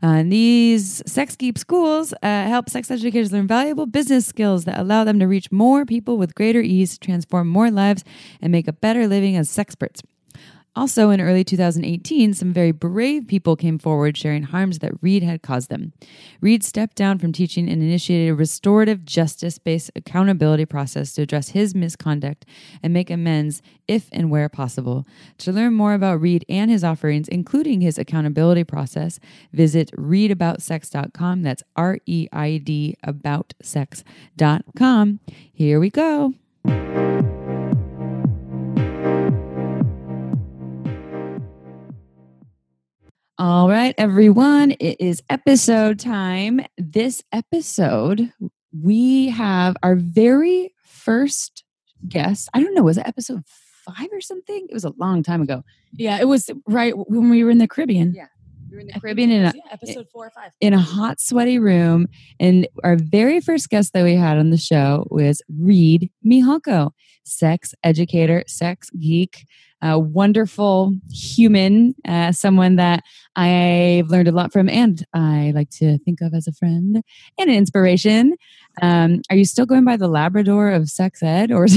Uh, and these Sex Geek schools uh, help sex educators learn valuable business skills that allow them to reach more people with greater ease, transform more lives, and make a better living as sexperts. Also, in early 2018, some very brave people came forward sharing harms that Reid had caused them. Reid stepped down from teaching and initiated a restorative justice based accountability process to address his misconduct and make amends if and where possible. To learn more about Reid and his offerings, including his accountability process, visit reidaboutsex.com. That's R E I D aboutsex.com. Here we go. All right, everyone, it is episode time. This episode, we have our very first guest. I don't know, was it episode five or something? It was a long time ago. Yeah, it was right when we were in the Caribbean. Yeah. We were in the Caribbean in a, yeah, episode four or five. in a hot, sweaty room. And our very first guest that we had on the show was Reid Mihalko, sex educator, sex geek, a wonderful human, uh, someone that I've learned a lot from and I like to think of as a friend and an inspiration. Um, are you still going by the Labrador of sex ed or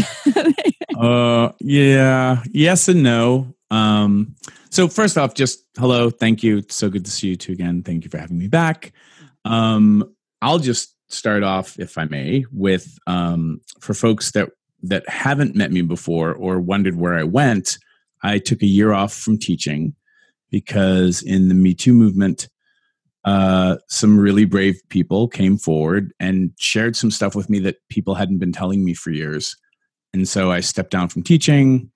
uh yeah yes and no. Um so first off just hello thank you. It's so good to see you two again. Thank you for having me back. Um i'll just start off if i may with um for folks that that haven't met me before or wondered where i went i took a year off from teaching because in the me too movement uh, some really brave people came forward and shared some stuff with me that people hadn't been telling me for years and so I stepped down from teaching,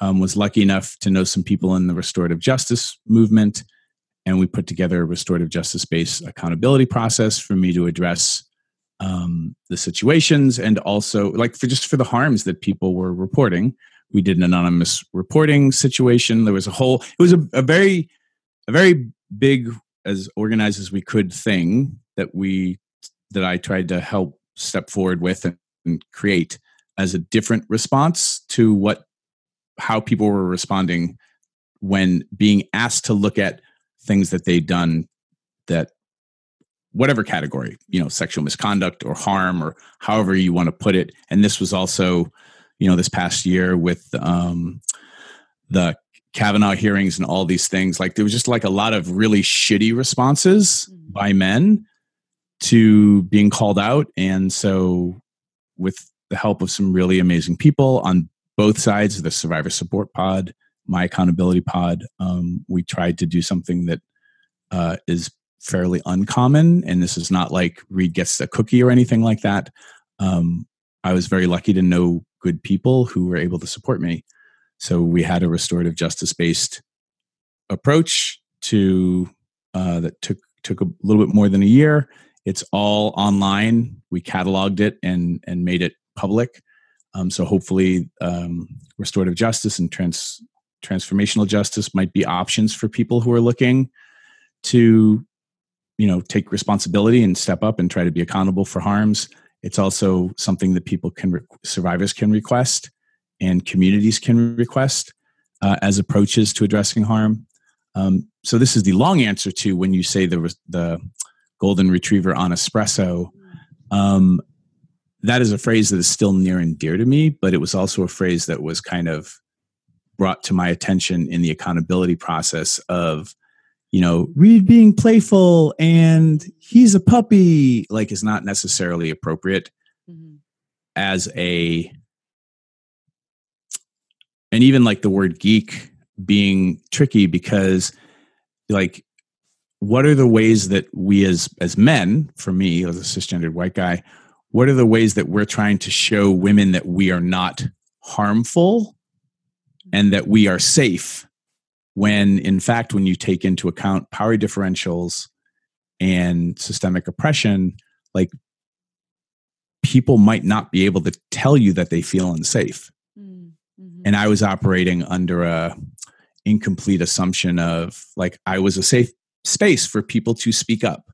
um, was lucky enough to know some people in the restorative justice movement. And we put together a restorative justice based accountability process for me to address um, the situations and also, like, for just for the harms that people were reporting. We did an anonymous reporting situation. There was a whole, it was a, a very, a very big, as organized as we could thing that we, that I tried to help step forward with and, and create as a different response to what how people were responding when being asked to look at things that they'd done that whatever category you know sexual misconduct or harm or however you want to put it and this was also you know this past year with um the Kavanaugh hearings and all these things like there was just like a lot of really shitty responses by men to being called out. And so with the help of some really amazing people on both sides the survivor support pod my accountability pod um, we tried to do something that uh, is fairly uncommon. And this is not like Reid gets a cookie or anything like that. Um, i was very lucky to know good people who were able to support me so we had a restorative justice based approach to uh, that took took a little bit more than a year it's all online we cataloged it and and made it public. Um, so hopefully, um, restorative justice and trans transformational justice might be options for people who are looking to, you know, take responsibility and step up and try to be accountable for harms. It's also something that people can re- survivors can request and communities can request uh, as approaches to addressing harm. Um, so this is the long answer to when you say the the golden retriever on espresso. Um, that is a phrase that is still near and dear to me, but it was also a phrase that was kind of brought to my attention in the accountability process of, you know, Reid being playful and he's a puppy, like is not necessarily appropriate mm-hmm. as a, and even like the word geek being tricky because like what are the ways that we as as men for me as a cisgendered white guy what are the ways that we're trying to show women that we are not harmful and that we are safe when in fact when you take into account power differentials and systemic oppression like people might not be able to tell you that they feel unsafe mm-hmm. and i was operating under a incomplete assumption of like i was a safe space for people to speak up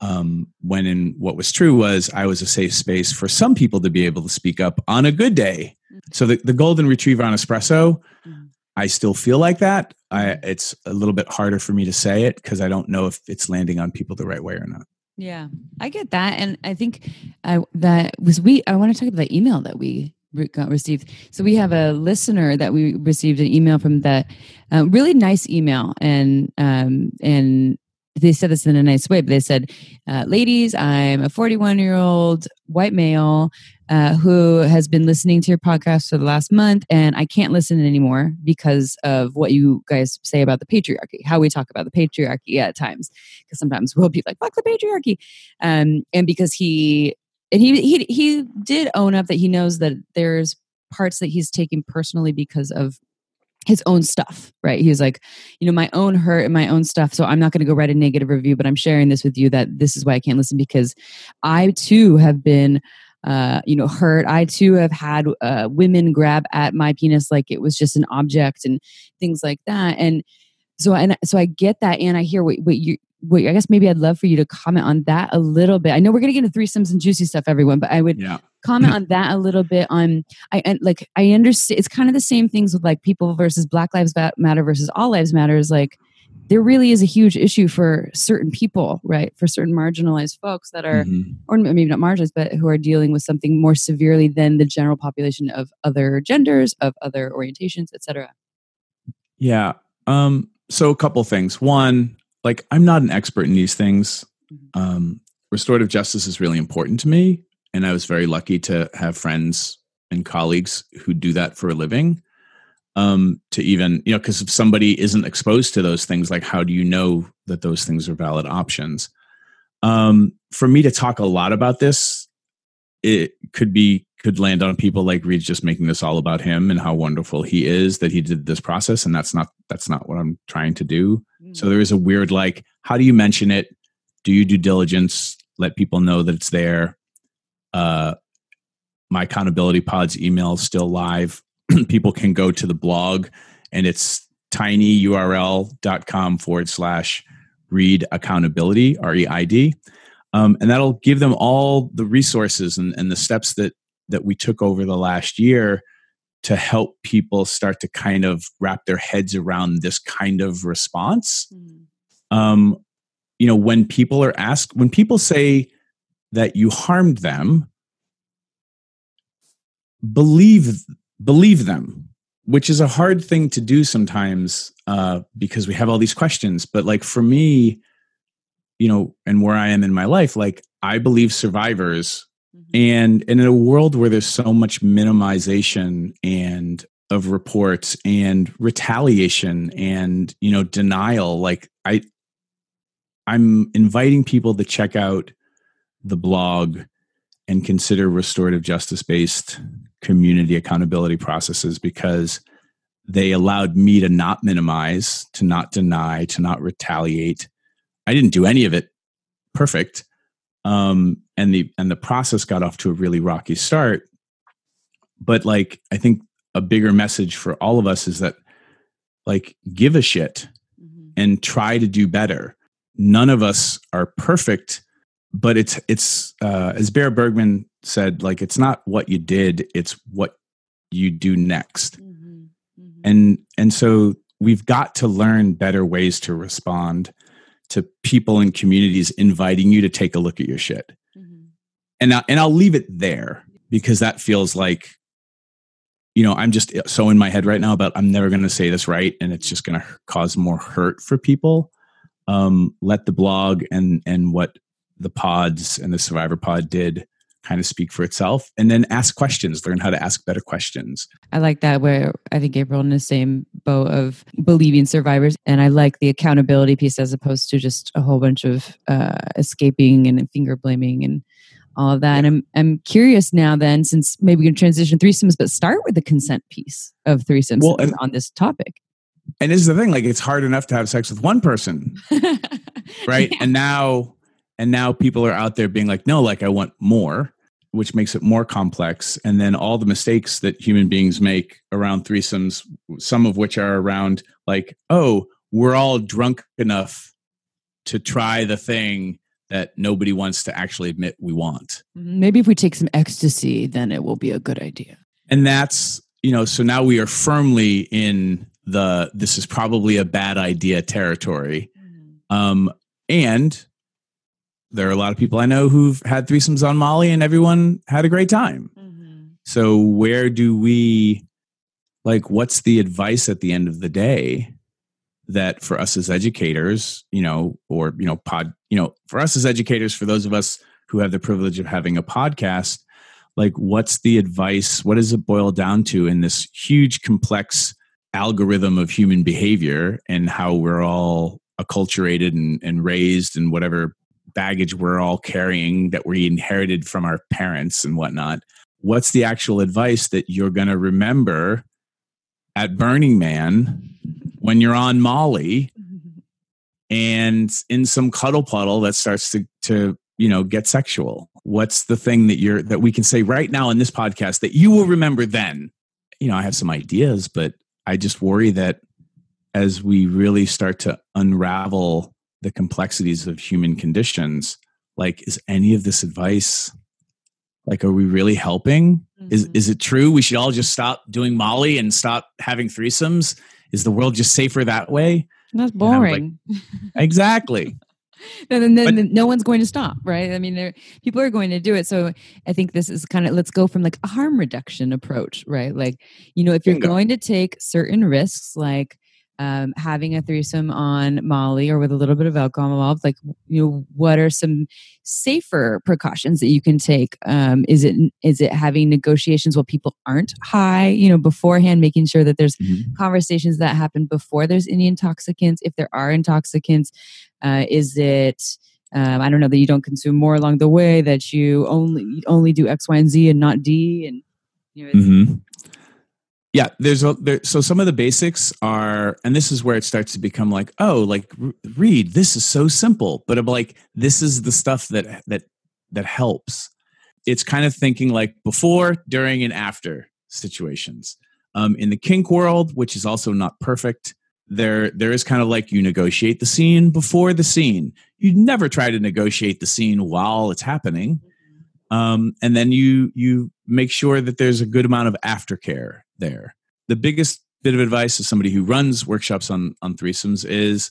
um, when in what was true was I was a safe space for some people to be able to speak up on a good day. Mm-hmm. So the, the golden retriever on espresso, mm-hmm. I still feel like that. I, it's a little bit harder for me to say it because I don't know if it's landing on people the right way or not. Yeah, I get that, and I think I, that was we. I want to talk about the email that we got received. So we have a listener that we received an email from that uh, really nice email, and um, and they said this in a nice way, but they said, uh, "Ladies, I'm a 41 year old white male." Uh, who has been listening to your podcast for the last month and I can't listen anymore because of what you guys say about the patriarchy, how we talk about the patriarchy at times. Because sometimes we'll be like, fuck the patriarchy. Um, and because he and he he he did own up that he knows that there's parts that he's taking personally because of his own stuff, right? He's like, you know, my own hurt and my own stuff. So I'm not going to go write a negative review, but I'm sharing this with you that this is why I can't listen because I too have been uh, you know, hurt. I too have had uh, women grab at my penis like it was just an object and things like that. And so, and so I get that, and I hear what, what you. What I guess maybe I'd love for you to comment on that a little bit. I know we're going to get into threesomes and juicy stuff, everyone, but I would Yeah. comment on that a little bit. On I and like I understand it's kind of the same things with like people versus Black Lives Matter versus All Lives Matter. Is like there really is a huge issue for certain people, right? For certain marginalized folks that are Mhm. or maybe not marginalized, but who are dealing with something more severely than the general population of other genders, of other orientations, etc. Yeah. Um, so a couple things. One, like I'm not an expert in these things. Mhm. Um, restorative justice is really important to me. And I was very lucky to have friends and colleagues who do that for a living. Um, to even, you know, because if somebody isn't exposed to those things, like how do you know that those things are valid options? Um, for me to talk a lot about this, it could be could land on people like Reid's just making this all about him and how wonderful he is that he did this process, and that's not that's not what I'm trying to do. So there is a weird like, how do you mention it? Do you due diligence? Let people know that it's there. Uh, my accountability pods email is still live. people can go to the blog, and it's tinyurl.com forward slash reid accountability r e i d, um, and that'll give them all the resources and, and the steps that that we took over the last year to help people start to kind of wrap their heads around this kind of response. Um, you know when people are asked when people say that you harmed them believe believe them which is a hard thing to do sometimes uh, because we have all these questions. But like for me you know and where i am in my life like i believe survivors and, and in a world where there's so much minimization and of reports and retaliation and you know denial like i i'm inviting people to check out the blog and consider restorative justice based community accountability processes because they allowed me to not minimize to not deny to not retaliate. I didn't do any of it perfect um and the and the process got off to a really rocky start. But like i think a bigger message for all of us is that like give a shit and try to do better. None of us are perfect but it's it's uh as bear bergman said like it's not what you did it's what you do next. And and so we've got to learn better ways to respond to people and communities inviting you to take a look at your shit. And I, and I'll leave it there because that feels like you know I'm just so in my head right now about I'm never going to say this right and it's just going to cause more hurt for people. Um let the blog and and what the pods and the survivor pod did kind of speak for itself and then ask questions learn how to ask better questions I like that where I think April in the same boat of believing survivors. And I like the accountability piece as opposed to just a whole bunch of uh, escaping and finger blaming and all of that. And I'm I'm curious now then, since maybe we can transition threesomes, but start with the consent piece of threesomes Well, and- on this topic. and this is the thing like it's hard enough to have sex with one person right and now and now people are out there being like no like i want more which makes it more complex and then all the mistakes that human beings make around threesomes some of which are around like oh we're all drunk enough to try the thing that nobody wants to actually admit we want. Maybe if we take some ecstasy, then it will be a good idea. and that's you know so now we are firmly in the this is probably a bad idea territory. Um and there are a lot of people i know who've had threesomes on molly and everyone had a great time mm-hmm. So where do we like what's the advice at the end of the day that for us as educators, you know, or you know, pod, you know, for us as educators, for those of us who have the privilege of having a podcast, like what's the advice? What does it boil down to in this huge complex algorithm of human behavior and how we're all acculturated and, and raised and whatever baggage we're all carrying that we inherited from our parents and whatnot? What's the actual advice that you're going to remember at Burning Man when you're on Molly and in some cuddle puddle that starts to to you know get sexual what's the thing that you're that we can say right now in this podcast that you will remember then you know i have some ideas but i just worry that as we really start to unravel the complexities of human conditions like is any of this advice like are we really helping? Mm-hmm. is is it true we should all just stop doing molly and stop having threesomes? Is the world just safer that way? That's boring like, exactly. Then, then, then no one's going to stop right? I mean people are going to do it. So i think this is kind of let's go from like a harm reduction approach right? Like you know if you're Bingo. going to take certain risks like um, having a threesome on Molly or with a little bit of alcohol involved, like you know, what are some safer precautions that you can take? Um, is it is it having negotiations while people aren't high? You know, beforehand, making sure that there's mm-hmm. conversations that happen before there's any intoxicants. If there are intoxicants, uh, is it um, I don't know that you don't consume more along the way, that you only only do X, Y, and Z and not D, and you know, mm-hmm yeah there's a there, so some of the basics are and this is where it starts to become like oh like Reid this is so simple but i'm like this is the stuff that that that helps. It's kind of thinking like before during and after situations. Um, in the kink world which is also not perfect there there is kind of like you negotiate the scene before the scene. You never try to negotiate the scene while it's happening um, and then you you make sure that there's a good amount of aftercare there. The biggest bit of advice as somebody who runs workshops on on threesomes is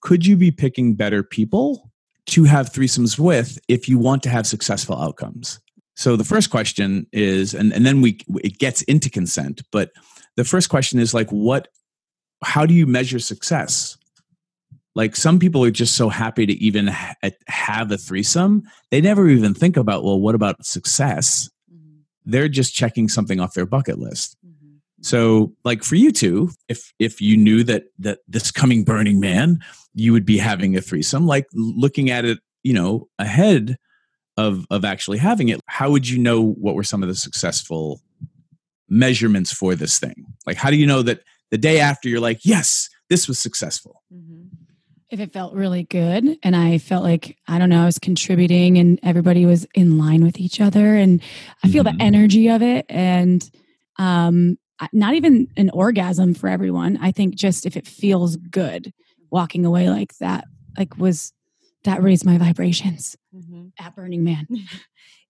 could you be picking better people to have threesomes with if you want to have successful outcomes? So the first question is and, and then we it gets into consent, but the first question is like what how do you measure success? Like some people are just so happy to even ha- have a threesome, they never even think about well what about success? Mm-hmm. They're just checking something off their bucket list. So, like for you two, if if you knew that that this coming Burning Man, you would be having a threesome, like looking at it, you know, ahead of of actually having it, how would you know what were some of the successful measurements for this thing? Like, how do you know that the day after you're like, yes, this was successful? Mm-hmm. If it felt really good and I felt like, I don't know, I was contributing and everybody was in line with each other and I feel mm-hmm. the energy of it. And um, not even an orgasm for everyone. I think just if it feels good, walking away like that, like was that raised my vibrations mm-hmm. at Burning Man.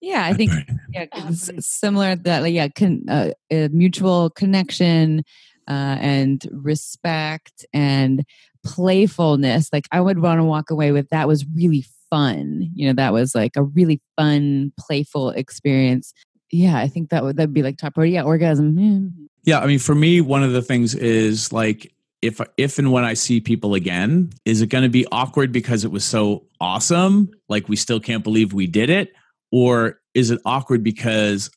yeah, I think yeah, it's similar that like, yeah, con, uh, mutual connection uh, and respect and playfulness. Like I would want to walk away with that was really fun. You know, that was like a really fun, playful experience. Yeah, I think that would that'd be like top priority. Yeah, orgasm. Yeah. I mean, for me, one of the things is like if if and when I see people again, is it going to be awkward because it was so awesome, like we still can't believe we did it, or is it awkward because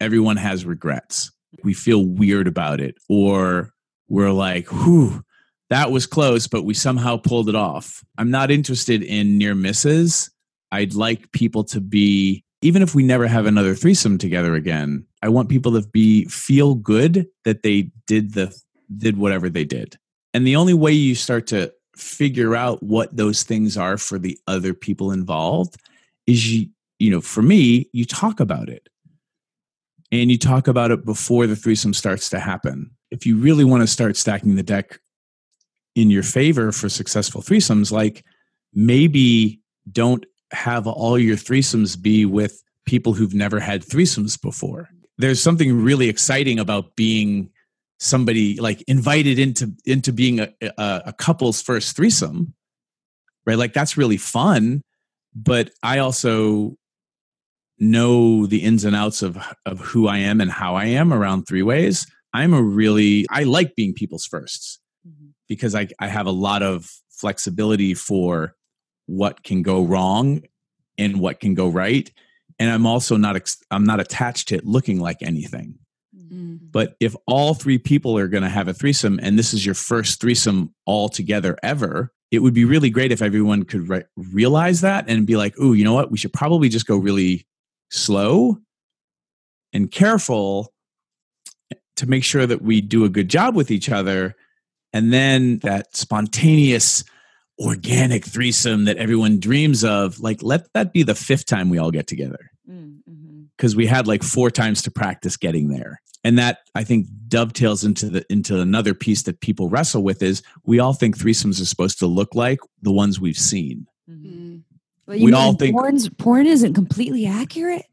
everyone has regrets? We feel weird about it, or we're like, "Whew, that was close, but we somehow pulled it off." I'm not interested in near misses. I'd like people to be even if we never have another threesome together again, I want people to be feel good that they did the did whatever they did. And the only way you start to figure out what those things are for the other people involved is you you know, for me, you talk about it. And you talk about it before the threesome starts to happen. If you really want to start stacking the deck in your favor for successful threesomes, like maybe don't have all your threesomes be with people who've never had threesomes before. There's something really exciting about being somebody like invited into into being a, a, a couple's first threesome, right? Like that's really fun. But I also know the ins and outs of of who I am and how I am around three ways, I'm a really I like being people's 1st Mhm. Because I I have a lot of flexibility for what can go wrong and what can go right and I'm also not ex- I'm not attached to it looking like anything. Mm. But if all three people are going to have a threesome and this is your first threesome all together ever, it would be really great if everyone could re- realize that and be like, "Ooh, you know what? We should probably just go really slow and careful to make sure that we do a good job with each other." And then that spontaneous organic threesome that everyone dreams of, like let that be the fifth time we all get together because we had like four times to practice getting there and that i think dovetails into the into another piece that people wrestle with is we all think threesomes are supposed to look like the ones we've seen Mhm. Mm. But you We mean all think- porn's, porn isn't completely accurate.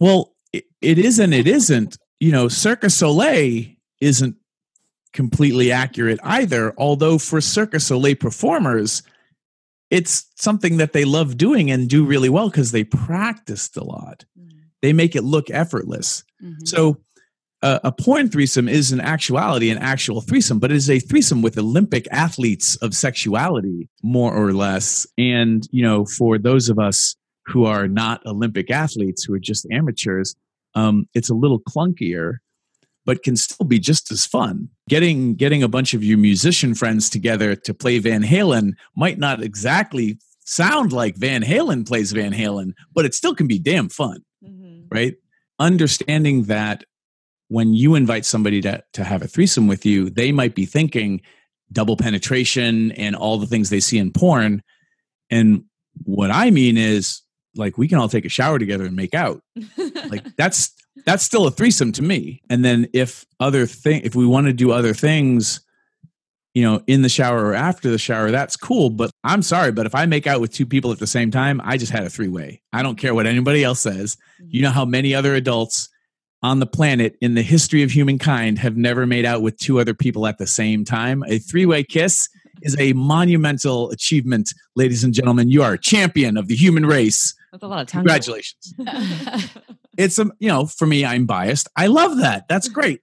well it, it is and it isn't you know Cirque du Soleil isn't completely accurate either although for Cirque du Soleil performers it's something that they love doing and do really well because they practiced a lot they make it look effortless Mhm. So uh, a porn threesome is in actuality an actual threesome, but it is a threesome with Olympic athletes of sexuality, more or less. And, you know, for those of us who are not Olympic athletes, who are just amateurs, um, it's a little clunkier, but can still be just as fun. Getting getting a bunch of your musician friends together to play Van Halen might not exactly sound like Van Halen plays Van Halen, but it still can be damn fun mm-hmm. right? Understanding that when you invite somebody to, to have a threesome with you, they might be thinking double penetration and all the things they see in porn. And what I mean is like we can all take a shower together and make out. Like that's that's still a threesome to me. And then if other thing if we want to do other things, you know, in the shower or after the shower, that's cool. But I'm sorry, but if I make out with two people at the same time, I just had a three way. I don't care what anybody else says. Mm-hmm. You know how many other adults on the planet in the history of humankind have never made out with two other people at the same time? A three way kiss is a monumental achievement, ladies and gentlemen. You are a champion of the human race. That's a lot of time. Congratulations. It's a, you know, for me, I'm biased. I love that. That's great.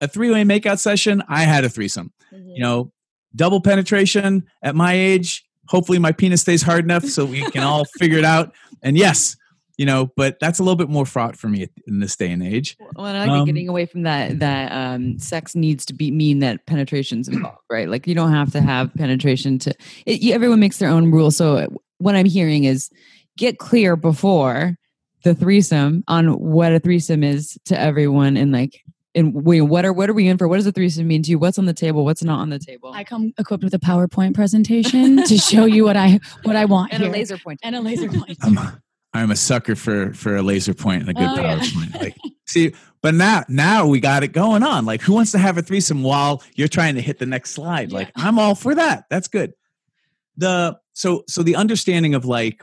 A three way makeout session, I had a threesome. You know, double penetration at my age. Hopefully, my penis stays hard enough so we can all figure it out. And yes, you know, but that's a little bit more fraught for me in this day and age. Well, and I like it Um, getting away from that. That um, sex needs to be mean that penetration's involved, right? Like you don't have to have penetration to. It, you, everyone makes their own rules. So what I'm hearing is get clear before the threesome on what a threesome is to everyone, and like, and wait, what are what are we in for? What does a threesome mean to you? What's on the table? What's not on the table? I come equipped with a PowerPoint presentation to show you what I what I want and a laser pointer. and a laser pointer. I'm a, I'm a sucker for for a laser point and a good Oh, yeah. PowerPoint. Like, see, but now now we got it going on. Like, who wants to have a threesome while you're trying to hit the next slide? Like, I'm all for that. That's good. The so so the understanding of like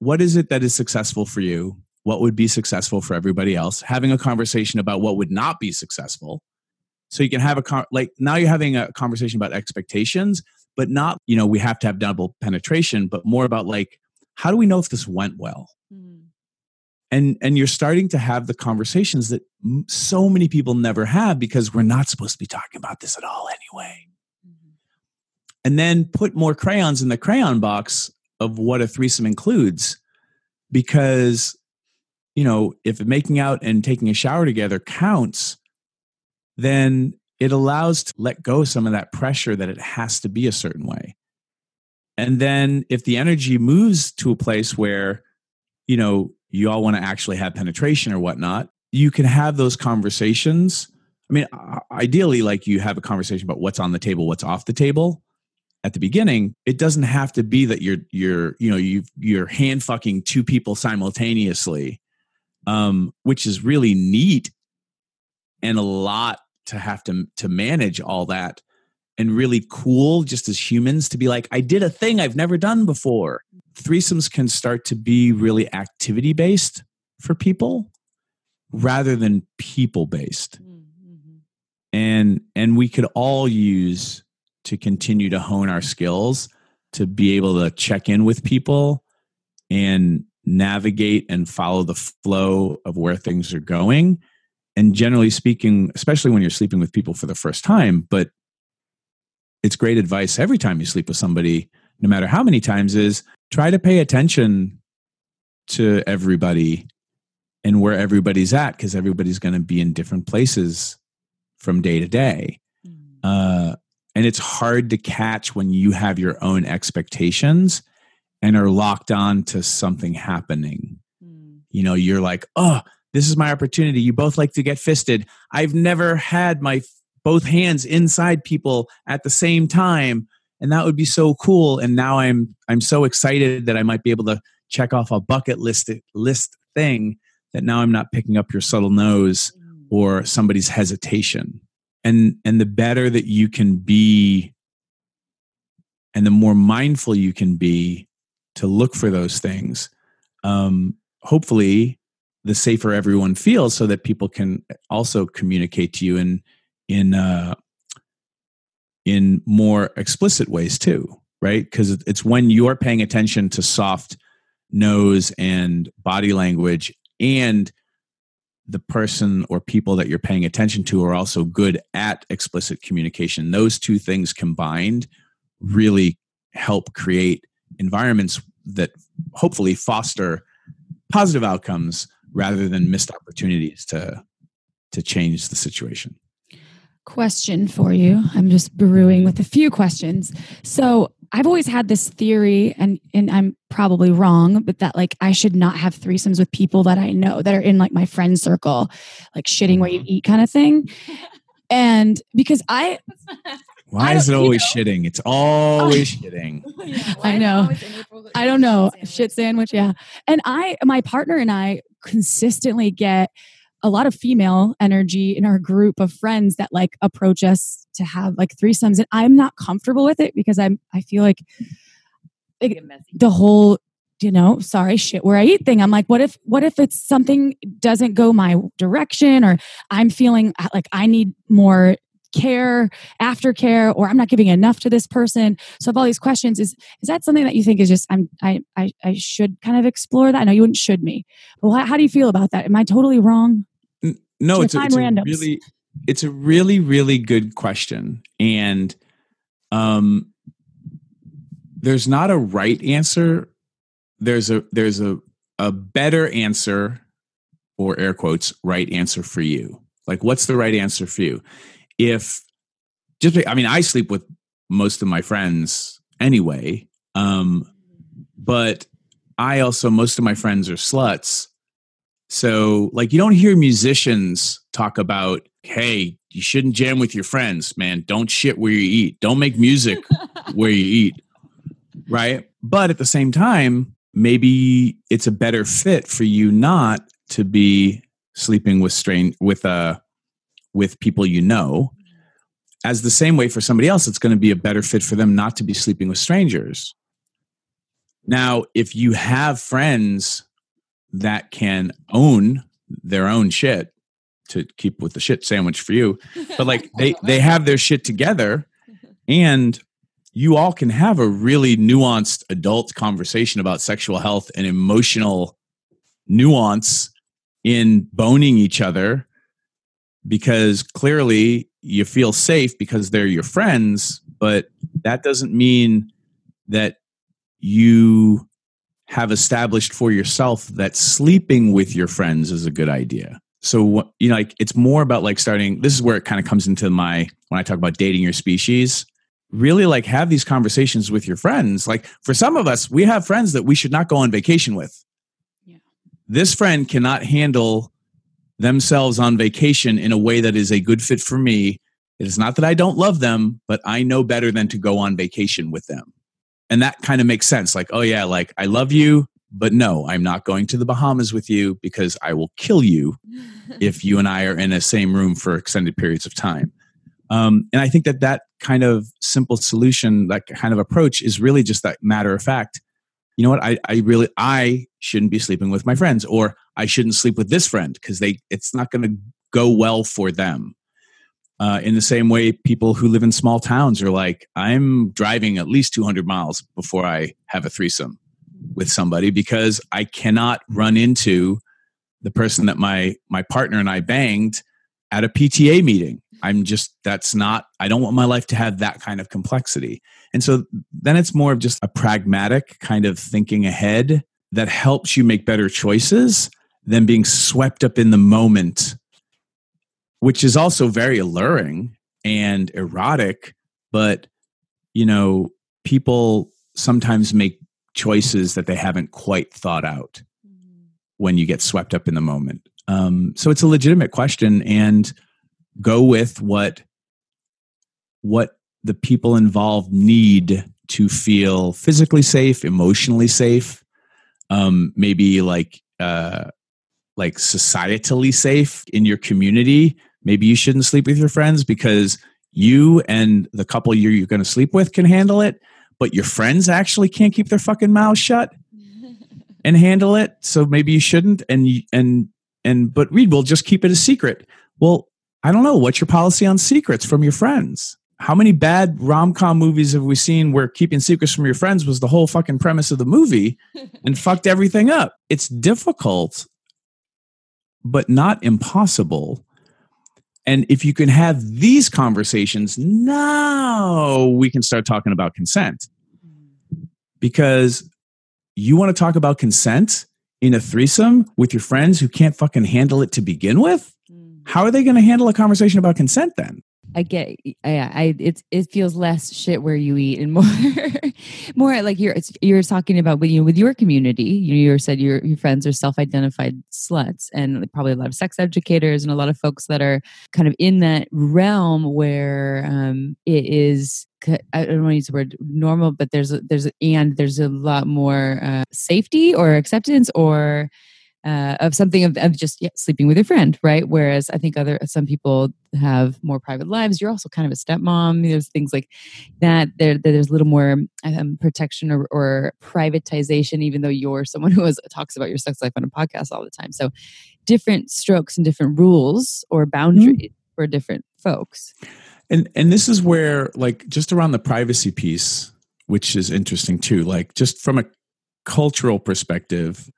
what is it that is successful for you? What would be successful for everybody else? Having a conversation about what would not be successful. So you can have a con- like now you're having a conversation about expectations, but not you know we have to have double penetration, but more about like how do we know if this went well? Mhm. and and you're starting to have the conversations that m- so many people never have because we're not supposed to be talking about this at all anyway and then put more crayons in the crayon box of what a threesome includes because you know if making out and taking a shower together counts then it allows to let go some of that pressure that it has to be a certain way. And then if the energy moves to a place where you know you all want to actually have penetration or whatnot you can have those conversations. I mean ideally like you have a conversation about what's on the table what's off the table. At the beginning it doesn't have to be that you're you're you know you you're hand fucking two people simultaneously um which is really neat and a lot to have to to manage all that and really cool just as humans to be like i did a thing i've never done before threesomes can start to be really activity based for people rather than people based Mhm. and and we could all use to continue to hone our skills to be able to check in with people and navigate and follow the flow of where things are going. And generally speaking, especially when you're sleeping with people for the first time, but it's great advice every time you sleep with somebody, no matter how many times, is try to pay attention to everybody and where everybody's at because everybody's going to be in different places from day to day. Uh, and it's hard to catch when you have your own expectations and are locked on to something happening. Mm. You know, you're like, oh, this is my opportunity. You both like to get fisted. I've never had my both hands inside people at the same time, and that would be so cool. And now I'm I'm so excited that I might be able to check off a bucket list list thing that now I'm not picking up your subtle nose mm. or somebody's hesitation. And and the better that you can be and the more mindful you can be to look for those things, um, hopefully the safer everyone feels so that people can also communicate to you in in uh, in more explicit ways too right? Because it's when you're paying attention to soft nose and body language and the person or people that you're paying attention to are also good at explicit communication. Those two things combined really help create environments that hopefully foster positive outcomes rather than missed opportunities to to change the situation. Question for you. I'm just brewing with a few questions. So i've always had this theory and and i'm probably wrong but that like i should not have threesomes with people that i know that are in like my friend circle like shitting where you mm-hmm. eat kind of thing. And because i why is it always know? shitting? It's always shitting. Yeah, I know. I don't know. Sandwich? Shit sandwich, yeah. And I my partner and I consistently get a lot of female energy in our group of friends that like approach us to have like threesomes and I'm not comfortable with it because I'm I feel like it, the whole you know sorry shit where i eat thing i'm like what if what if it's something doesn't go my direction or i'm feeling like i need more care, aftercare, or I'm not giving enough to this person. So I have all these questions. Is is that something that you think is just I'm I I, I should kind of explore that? I know you wouldn't should me. But how, how do you feel about that? Am I totally wrong? No, it's, a, it's a really it's a really really good question, and um, there's not a right answer. There's a there's a a better answer or air quotes right answer for you like what's the right answer for you if just i mean i sleep with most of my friends anyway um but i also most of my friends are sluts. So like you don't hear musicians talk about hey you shouldn't jam with your friends man. Don't shit where you eat. Don't make music where you eat. Right? But at the same time maybe it's a better fit for you not to be sleeping with strain with uh with people you know as the same way for somebody else it's going to be a better fit for them not to be sleeping with strangers. Now if you have friends that can own their own shit to keep with the shit sandwich for you but like they they have their shit together and you all can have a really nuanced adult conversation about sexual health and emotional nuance in boning each other because clearly you feel safe because they're your friends, but that doesn't mean that you have established for yourself that sleeping with your friends is a good idea. So you know, like it's more about like starting. This is where it kind of comes into my when I talk about dating your species. Really, like have these conversations with your friends. Like for some of us, we have friends that we should not go on vacation with. Yeah. This friend cannot handle themselves on vacation in a way that is a good fit for me. It is not that I don't love them, but I know better than to go on vacation with them. And that kind of makes sense. Like, oh, yeah, like I love you, but no, I'm not going to the Bahamas with you because I will kill you if you and I are in the same room for extended periods of time. Um, and I think that that kind of simple solution, that kind of approach is really just that matter of fact. You know what? I, I really, I shouldn't be sleeping with my friends, or I shouldn't sleep with this friend because they it's not going to go well for them. Uh, in the same way, people who live in small towns are like, I'm driving at least 200 miles before I have a threesome. with somebody because I cannot run into the person that my my partner and I banged at a PTA meeting. I'm just that's not I don't want my life to have that kind of complexity. And so then it's more of just a pragmatic kind of thinking ahead that helps you make better choices than being swept up in the moment, which is also very alluring and erotic, but you know, people sometimes make choices that they haven't quite thought out when you get swept up in the moment. Um, so it's a legitimate question, and go with what what the people involved need to feel physically safe, emotionally safe, um, maybe like uh, like societally safe in your community. Maybe you shouldn't sleep with your friends because you and the couple you're, you're going to sleep with can handle it, but your friends actually can't keep their fucking mouths shut and handle it. So maybe you shouldn't. And and and but Reid will just keep it a secret. Well, I don't know. What's your policy on secrets from your friends? How many bad rom com movies have we seen where keeping secrets from your friends was the whole fucking premise of the movie and fucked everything up? It's difficult, but not impossible. And if you can have these conversations, now we can start talking about consent. Because you want to talk about consent in a threesome with your friends who can't fucking handle it to begin with? Mm. How are they going to handle a conversation about consent then? I get, I, I, it's, it feels less shit where you eat and more, more like you're, you're talking about with you with your community. You, you said your your friends are self-identified sluts, and probably a lot of sex educators and a lot of folks that are kind of in that realm where um, it is. I don't want to use the word normal, but there's a, there's a, and there's a lot more uh, safety or acceptance or uh, of something of, of just yeah, sleeping with your friend, right? Whereas I think other some people have more private lives. You're also kind of a stepmom. There's things like that. There, there's a little more um, protection or, or, privatization, even though you're someone who is, talks about your sex life on a podcast all the time. So different strokes and different rules or boundaries mm-hmm. for different folks. And and this is where like just around the privacy piece, which is interesting too. Like just from a cultural perspective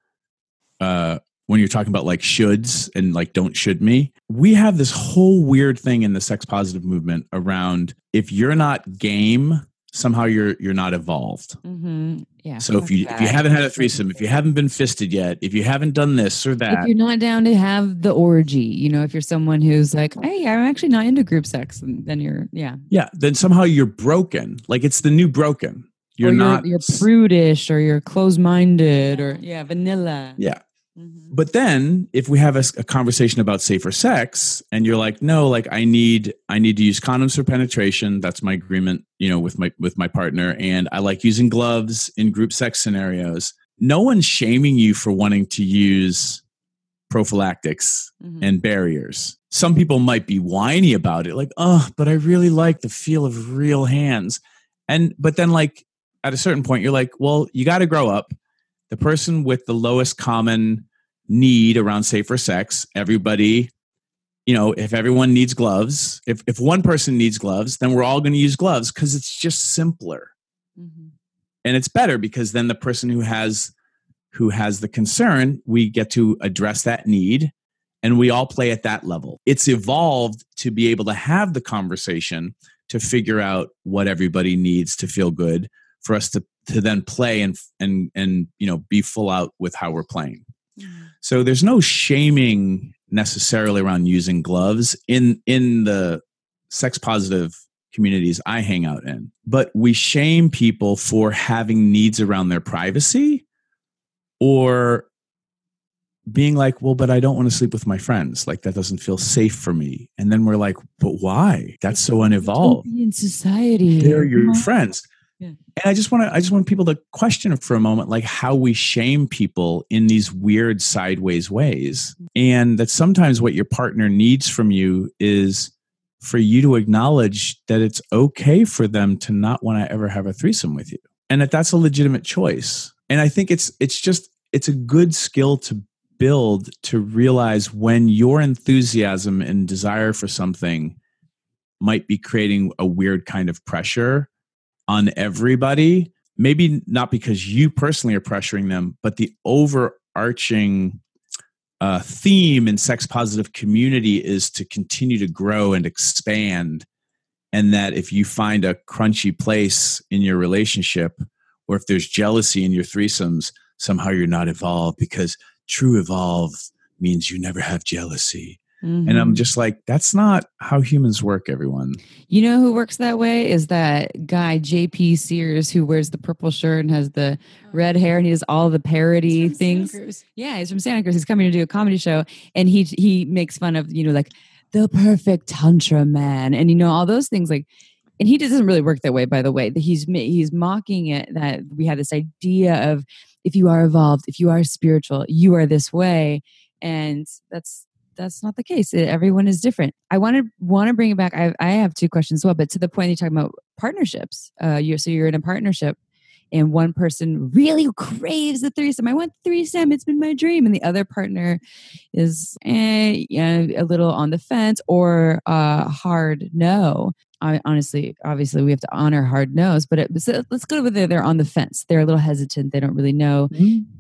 uh, when you're talking about like shoulds and like don't should me, we have this whole weird thing in the sex positive movement around if you're not game, somehow you're you're not evolved. Mm-hmm. Yeah. So if you if you haven't had a threesome, if you haven't been fisted yet, if you haven't done this or that, if you're not down to have the orgy, you know, if you're someone who's like, hey, I'm actually not into group sex, then you're yeah, yeah, then somehow you're broken. Like it's the new broken. You're, you're not you're prudish or you're closed minded or yeah, vanilla. Yeah. Mm-hmm. But then if we have a, a, conversation about safer sex and you're like, no, like I need, I need to use condoms for penetration. That's my agreement, you know, with my, with my partner. And I like using gloves in group sex scenarios. No one's shaming you for wanting to use prophylactics mm-hmm. and barriers. Some people might be whiny about it, like, oh, but I really like the feel of real hands. And, but then like at a certain point, you're like, well, you got to grow up the person with the lowest common need around safer sex everybody you know if everyone needs gloves if, if one person needs gloves then we're all going to use gloves because it's just simpler mm-hmm. and it's better because then the person who has who has the concern we get to address that need and we all play at that level it's evolved to be able to have the conversation to figure out what everybody needs to feel good for us to to then play and and and you know be full out with how we're playing. Mm-hmm. So there's no shaming necessarily around using gloves in in the sex positive communities I hang out in. But we shame people for having needs around their privacy or being like, well, but I don't want to sleep with my friends. Like that doesn't feel safe for me. And then we're like, but why? That's so unevolved. In society, they're your friends. Yeah. And I just want to I just want people to question for a moment like how we shame people in these weird sideways ways. Mm-hmm. And that sometimes what your partner needs from you is for you to acknowledge that it's okay for them to not want to ever have a threesome with you. And that that's a legitimate choice. And I think it's it's just it's a good skill to build to realize when your enthusiasm and desire for something might be creating a weird kind of pressure on everybody maybe not because you personally are pressuring them, but the overarching uh, theme in sex positive community is to continue to grow and expand. And that if you find a crunchy place in your relationship, or if there's jealousy in your threesomes, somehow you're not evolved because true evolve means you never have jealousy. And I'm Mhm. just like, that's not how humans work, everyone. You know who works that way is that guy JP Sears who wears the purple shirt and has the red hair and he does all the parody things. Yeah, he's from Santa Cruz. He's coming to do a comedy show, and he he makes fun of you know like the perfect tantra man, and you know all those things like. And he doesn't really work that way, by the way. He's he's mocking it that we have this idea of if you are evolved, if you are spiritual, you are this way, and that's that's not the case. Everyone is different. I want to want to bring it back. I I have two questions as well, but to the point you're talking about partnerships. Uh, you so you're in a partnership and one person really craves the threesome. I want threesome. It's been my dream. And the other partner is eh, yeah, a little on the fence or uh, hard no. I honestly, obviously, we have to honor hard no's, but it, so let's go with it. They're on the fence. They're a little hesitant. They don't really know.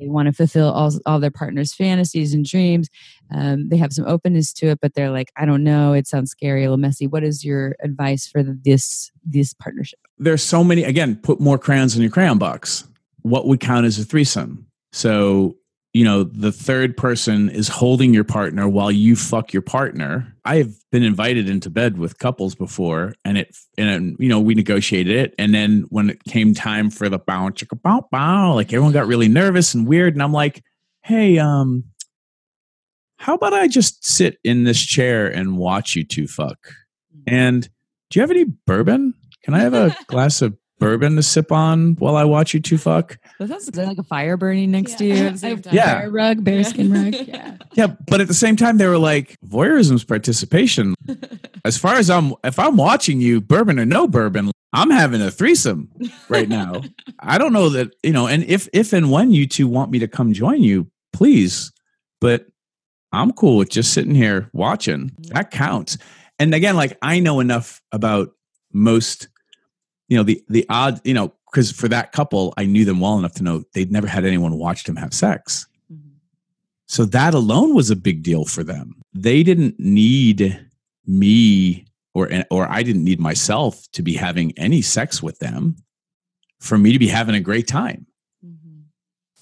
They want to fulfill all, all their partner's fantasies and dreams. Um, they have some openness to it, but they're like, I don't know. It sounds scary, a little messy. What is your advice for this this partnership? There's so many again put more crayons in your crayon box. What would count as a threesome? So you know the third person is holding your partner while you fuck your partner. I've been invited into bed with couples before and it and you know we negotiated it. And then when it came time for the bow chicka bow bow like everyone got really nervous and weird. And i'm like hey um how about i just sit in this chair and watch you two fuck? And do you have any bourbon can I have a glass of bourbon to sip on while I watch you two fuck? That sounds is there like a fire burning next to you at the same. Yeah. Bear rug, bearskin rug. Yeah. Yeah, but at the same time, they were like, voyeurism's participation. As far as I'm, if I'm watching you, bourbon or no bourbon, I'm having a threesome right now. I don't know that you know, and if if and when you two want me to come join you, please. But I'm cool with just sitting here watching. That counts. And again, like I know enough about most, you know, the the odd, you know, because for that couple, I knew them well enough to know they'd never had anyone watch them have sex. Mm-hmm. So that alone was a big deal for them. They didn't need me or or I didn't need myself to be having any sex with them for me to be having a great time, mm-hmm.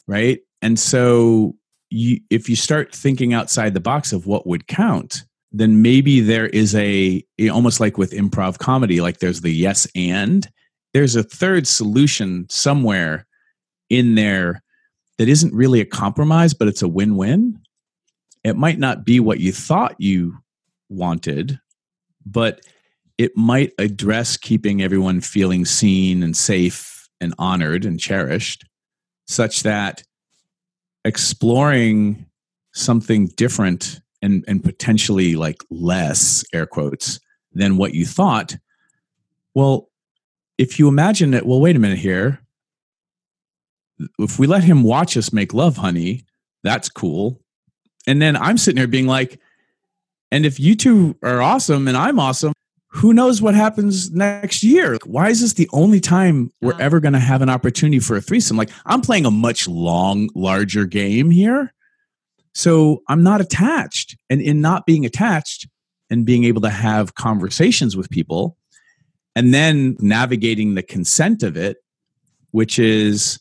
right? And so you if you start thinking outside the box of what would count, then maybe there is a almost like with improv comedy like there's the yes and there's a third solution somewhere in there that isn't really a compromise, but it's a win win. It might not be what you thought you wanted, but it might address keeping everyone feeling seen and safe and honored and cherished, such that exploring something different and, and potentially like less, air quotes, than what you thought. Well, if you imagine that, well, wait a minute here. If we let him watch us make love honey that's cool. And then i'm sitting here being like and if you two are awesome and i'm awesome who knows what happens next year? Why is this the only time we're ever going to have an opportunity for a threesome? Like i'm playing a much long larger game here so i'm not attached and in not being attached and being able to have conversations with people and then navigating the consent of it which is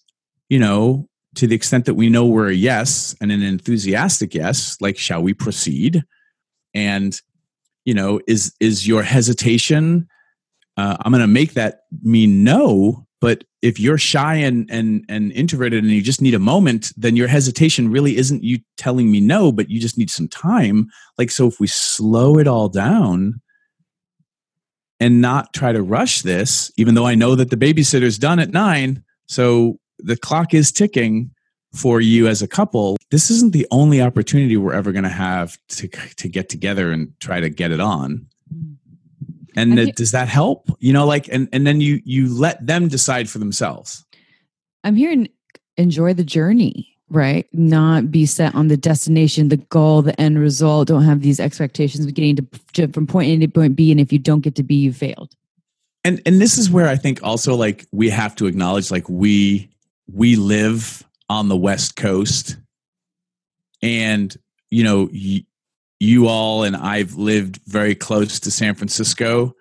you know, to the extent that we know we're a yes and an enthusiastic yes, like shall we proceed? And you know, is is your hesitation? Uh, I'm going to make that mean no. But if you're shy and and and introverted and you just need a moment, then your hesitation really isn't you telling me no, but you just need some time. Like so, if we slow it all down and not try to rush this, even though I know that the babysitter's done at nine, so the clock is ticking for you as a couple this isn't the only opportunity we're ever going to have to to get together and try to get it on and that- does that help you know like and and then you you let them decide for themselves I'm here and enjoy the journey, right? Not be set on the destination, the goal, the end result. Don't have these expectations of getting to, to from point A to point B. And if you don't get to B, you failed. and and this is where I think also like we have to acknowledge like we we live on the West Coast, and you know y- you all and I've lived very close to San Francisco,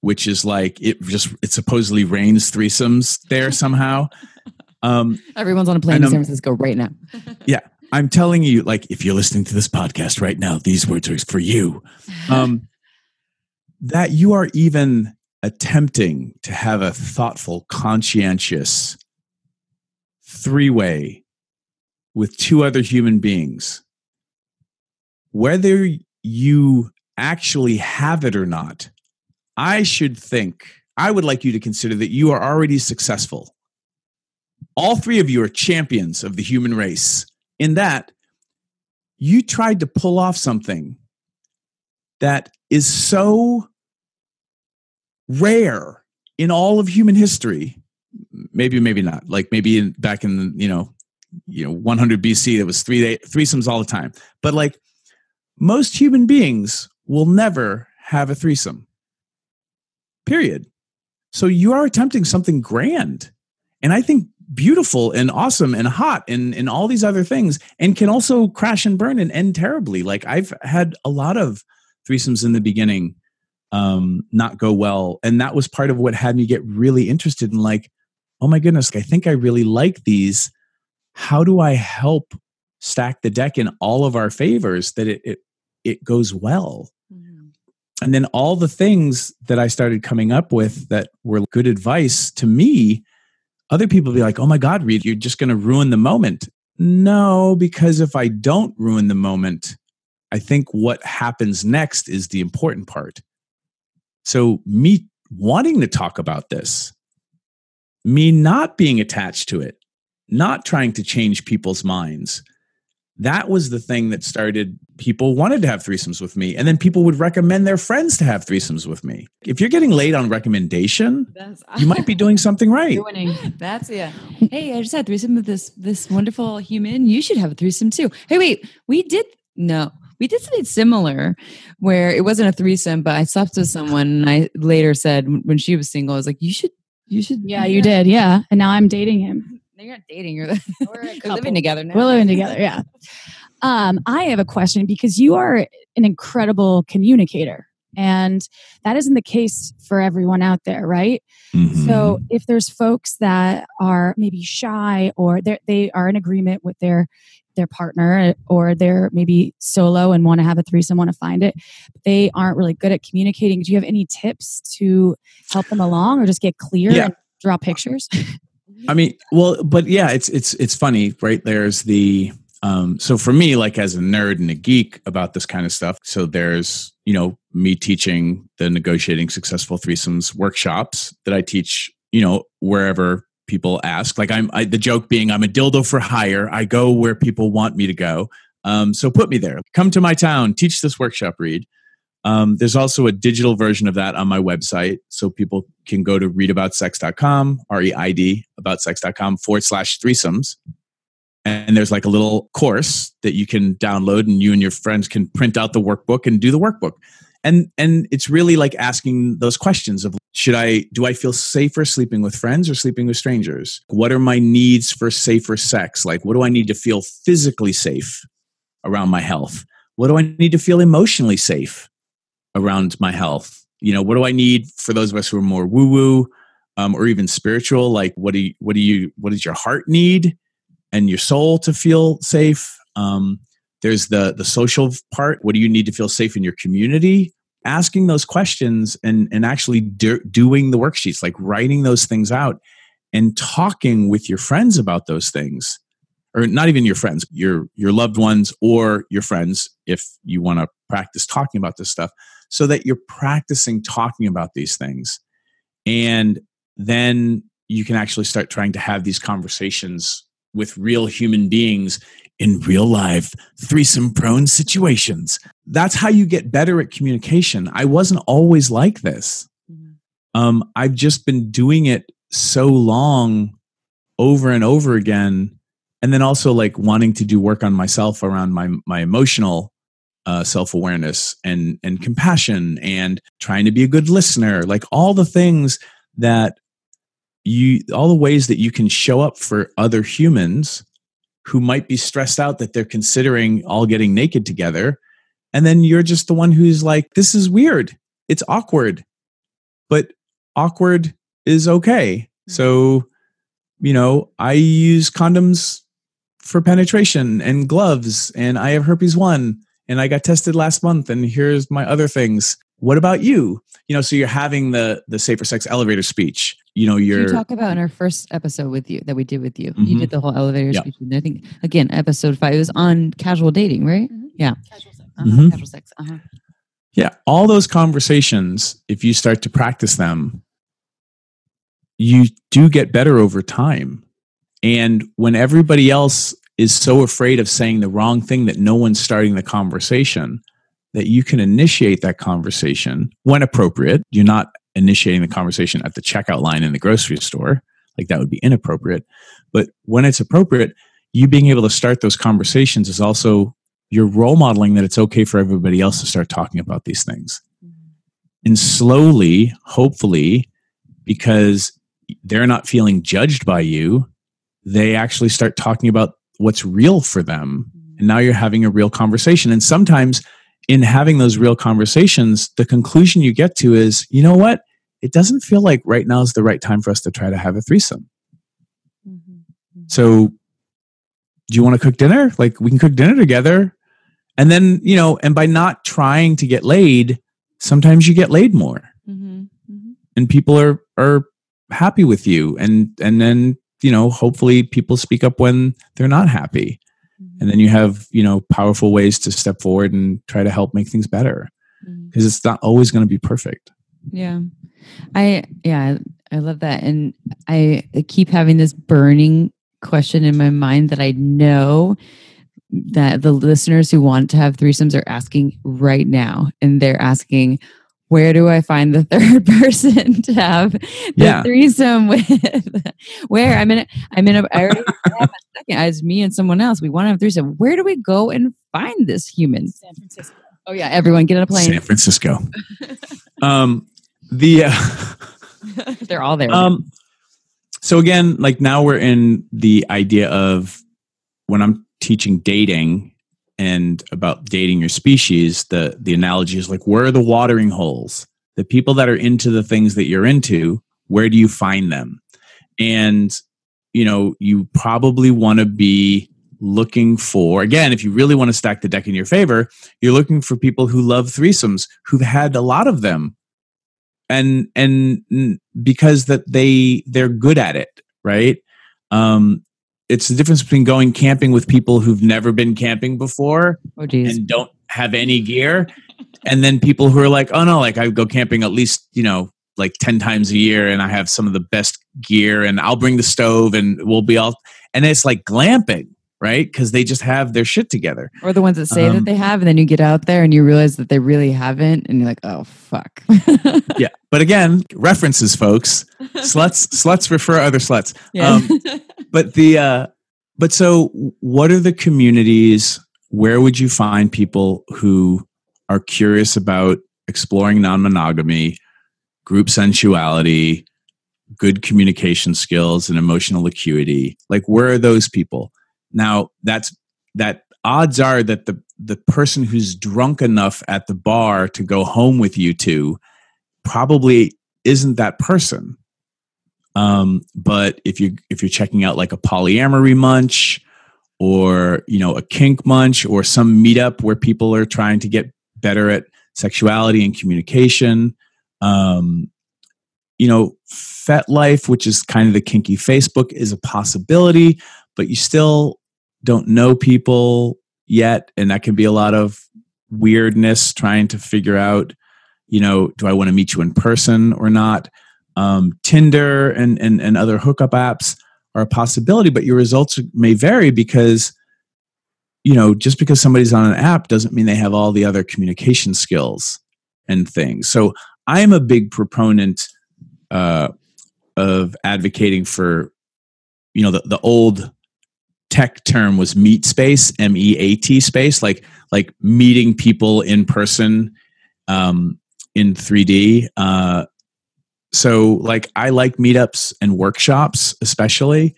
which is like it just it supposedly rains threesomes there somehow. Um, Everyone's on a plane to San Francisco right now. yeah, I'm telling you, like if you're listening to this podcast right now, these words are for you. Um, that you are even attempting to have a thoughtful, conscientious three way with two other human beings, whether you actually have it or not, I should think, I would like you to consider that you are already successful. All three of you are champions of the human race in that you tried to pull off something that is so rare in all of human history. Maybe maybe not. Like maybe in, back in you know you know 100 bc there was three day, threesomes all the time. But like most human beings will never have a threesome. Period. So you are attempting something grand and i think beautiful and awesome and hot and and all these other things and can also crash and burn and end terribly. Like i've had a lot of threesomes in the beginning um not go well. And that was part of what had me get really interested in like oh my goodness i think i really like these. How do i help stack the deck in all of our favors that it it, it goes well. Mm-hmm. And then all the things that i started coming up with that were good advice to me other people be like oh my god reid you're just going to ruin the moment. No because if i don't ruin the moment i think what happens next is the important part. So me wanting to talk about this me not being attached to it not trying to change people's minds that was the thing that started people wanted to have threesomes with me and then people would recommend their friends to have threesomes with me if you're getting laid on recommendation That's you might be doing something right You're winning. That's yeah. Hey, I just had a threesome with this this wonderful human. You should have a threesome too. Hey, wait, we did no, we did something similar where it wasn't a threesome, but I slept with someone, and I later said when she was single, I was like, you should, you should. Yeah, you did. Yeah. And now I'm dating him. No, you're not dating. You're, We're you're living together now. We're living together. Yeah. Um, I have a question because you are an incredible communicator. And that isn't the case for everyone out there, right? Mm-hmm. So if there's folks that are maybe shy or they they are in agreement with their their partner or they're maybe solo and want to have a threesome, want to find it, but they aren't really good at communicating. Do you have any tips to help them along or just get clear Yeah. and draw pictures? I mean, well, but yeah, it's it's it's funny, right? There's the um so for me, like as a nerd and a geek about this kind of stuff, so there's, you know, me teaching the negotiating successful threesomes workshops that I teach, you know, wherever people ask. Like I'm I, the joke being I'm a dildo for hire. I go where people want me to go. Um, so put me there. Come to my town, teach this workshop, Reid. Um, there's also a digital version of that on my website. So people can go to reidaboutsex.com, R E I D, aboutsex.com forward slash threesomes. And there's like a little course that you can download and you and your friends can print out the workbook and do the workbook. And and it's really like asking those questions of should I do I feel safer sleeping with friends or sleeping with strangers? What are my needs for safer sex? Like what do I need to feel physically safe around my health? What do I need to feel emotionally safe around my health? You know, what do I need for those of us who are more woo woo um, or even spiritual? Like, what do you, what do you, what does your heart need and your soul to feel safe? Um, there's the the social part. What do you need to feel safe in your community? Asking those questions and and actually do, doing the worksheets, like writing those things out and talking with your friends about those things or not even your friends your your loved ones or your friends if you want to practice talking about this stuff so that you're practicing talking about these things. And then you can actually start trying to have these conversations with real human beings in real life threesome prone situations. That's how you get better at communication. I wasn't always like this. Um, i've just been doing it so long over and over again and then also like wanting to do work on myself around my my emotional uh, self-awareness and and compassion and trying to be a good listener like all the things that you all the ways that you can show up for other humans who might be stressed out that they're considering all getting naked together and then you're just the one who's like this is weird. It's awkward. But awkward is okay. So you know i use condoms for penetration and gloves and i have herpes 1 and I got tested last month and here's my other things. What about you? You know, so you're having the the safer sex elevator speech. You know, you're you talk about in our first episode with you that we did with you. Mhm. You did the whole elevator Yep. speech. And I think again, episode five it was on casual dating, right? Mhm. Yeah. Casual sex. Uh-huh, Mhm. Casual sex. Uh-huh. Yeah, all those conversations, if you start to practice them, you do get better over time. And when everybody else is so afraid of saying the wrong thing that no one's starting the conversation, that you can initiate that conversation when appropriate. You're not initiating the conversation at the checkout line in the grocery store, like that would be inappropriate. But when it's appropriate, you being able to start those conversations is also you're role modeling that it's okay for everybody else to start talking about these things. Mm-hmm. And slowly, hopefully, because they're not feeling judged by you, they actually start talking about what's real for them. And now you're having a real conversation. And sometimes in having those real conversations, the conclusion you get to is, you know what? It doesn't feel like right now is the right time for us to try to have a threesome. So, do you want to cook dinner? Like, we can cook dinner together. And then, you know, and by not trying to get laid, sometimes you get laid more Mm-hmm. Mm-hmm. and people are, are happy with you. And, and then, you know, hopefully people speak up when they're not happy. Mm-hmm. And then you have, you know, powerful ways to step forward and try to help make things better mm-hmm. because it's not always going to be perfect. Yeah. I yeah, I I love that. And I I keep having this burning question in my mind that I know that the listeners who want to have threesomes are asking right now. And they're asking, where do I find the third person to have the Yeah. threesome with? Where I'm in a, I'm in a, I already have a second as me and someone else. We want to have a threesome. Where do we go and find this human? San Francisco. Oh yeah, everyone get on a plane. San Francisco. um, the, uh, They're all there. Um, so again, like now we're in the idea of when I'm teaching dating and about dating your species, the the analogy is like where are the watering holes? The people that are into the things that you're into, where do you find them? And you know, you probably want to be looking for again, if you really want to stack the deck in your favor, you're looking for people who love threesomes, who've had a lot of them and and because that they they're good at it right um it's the difference between going camping with people who've never been camping before oh and don't have any gear and then people who are like oh no like i go camping at least you know like 10 times a year and i have some of the best gear and i'll bring the stove and we'll be all and it's like glamping right? Because they just have their shit together. Or the ones that say Um, that they have, and then you get out there and you realize that they really haven't, and you're like, oh fuck. yeah but again references folks. Sluts sluts refer other sluts. Um, but the uh but so what are the communities where would you find people who are curious about exploring non-monogamy group sensuality good communication skills and emotional acuity? Like where are those people now that's that odds are that the the person who's drunk enough at the bar to go home with you two probably isn't that person. Um, but if you if you're checking out like a polyamory munch or you know a kink munch or some meetup where people are trying to get better at sexuality and communication um, you know FetLife, which is kind of the kinky Facebook, is a possibility, but you still don't know people yet, and that can be a lot of weirdness trying to figure out, you know, do I want to meet you in person or not? Um, Tinder and, and and other hookup apps are a possibility, but your results may vary because you know just because somebody's on an app doesn't mean they have all the other communication skills and things. So I am a big proponent uh, of advocating for you know the, the old tech term was meet space, M E A T space, like like meeting people in person um, in 3D. Uh, so like I like meetups and workshops, especially.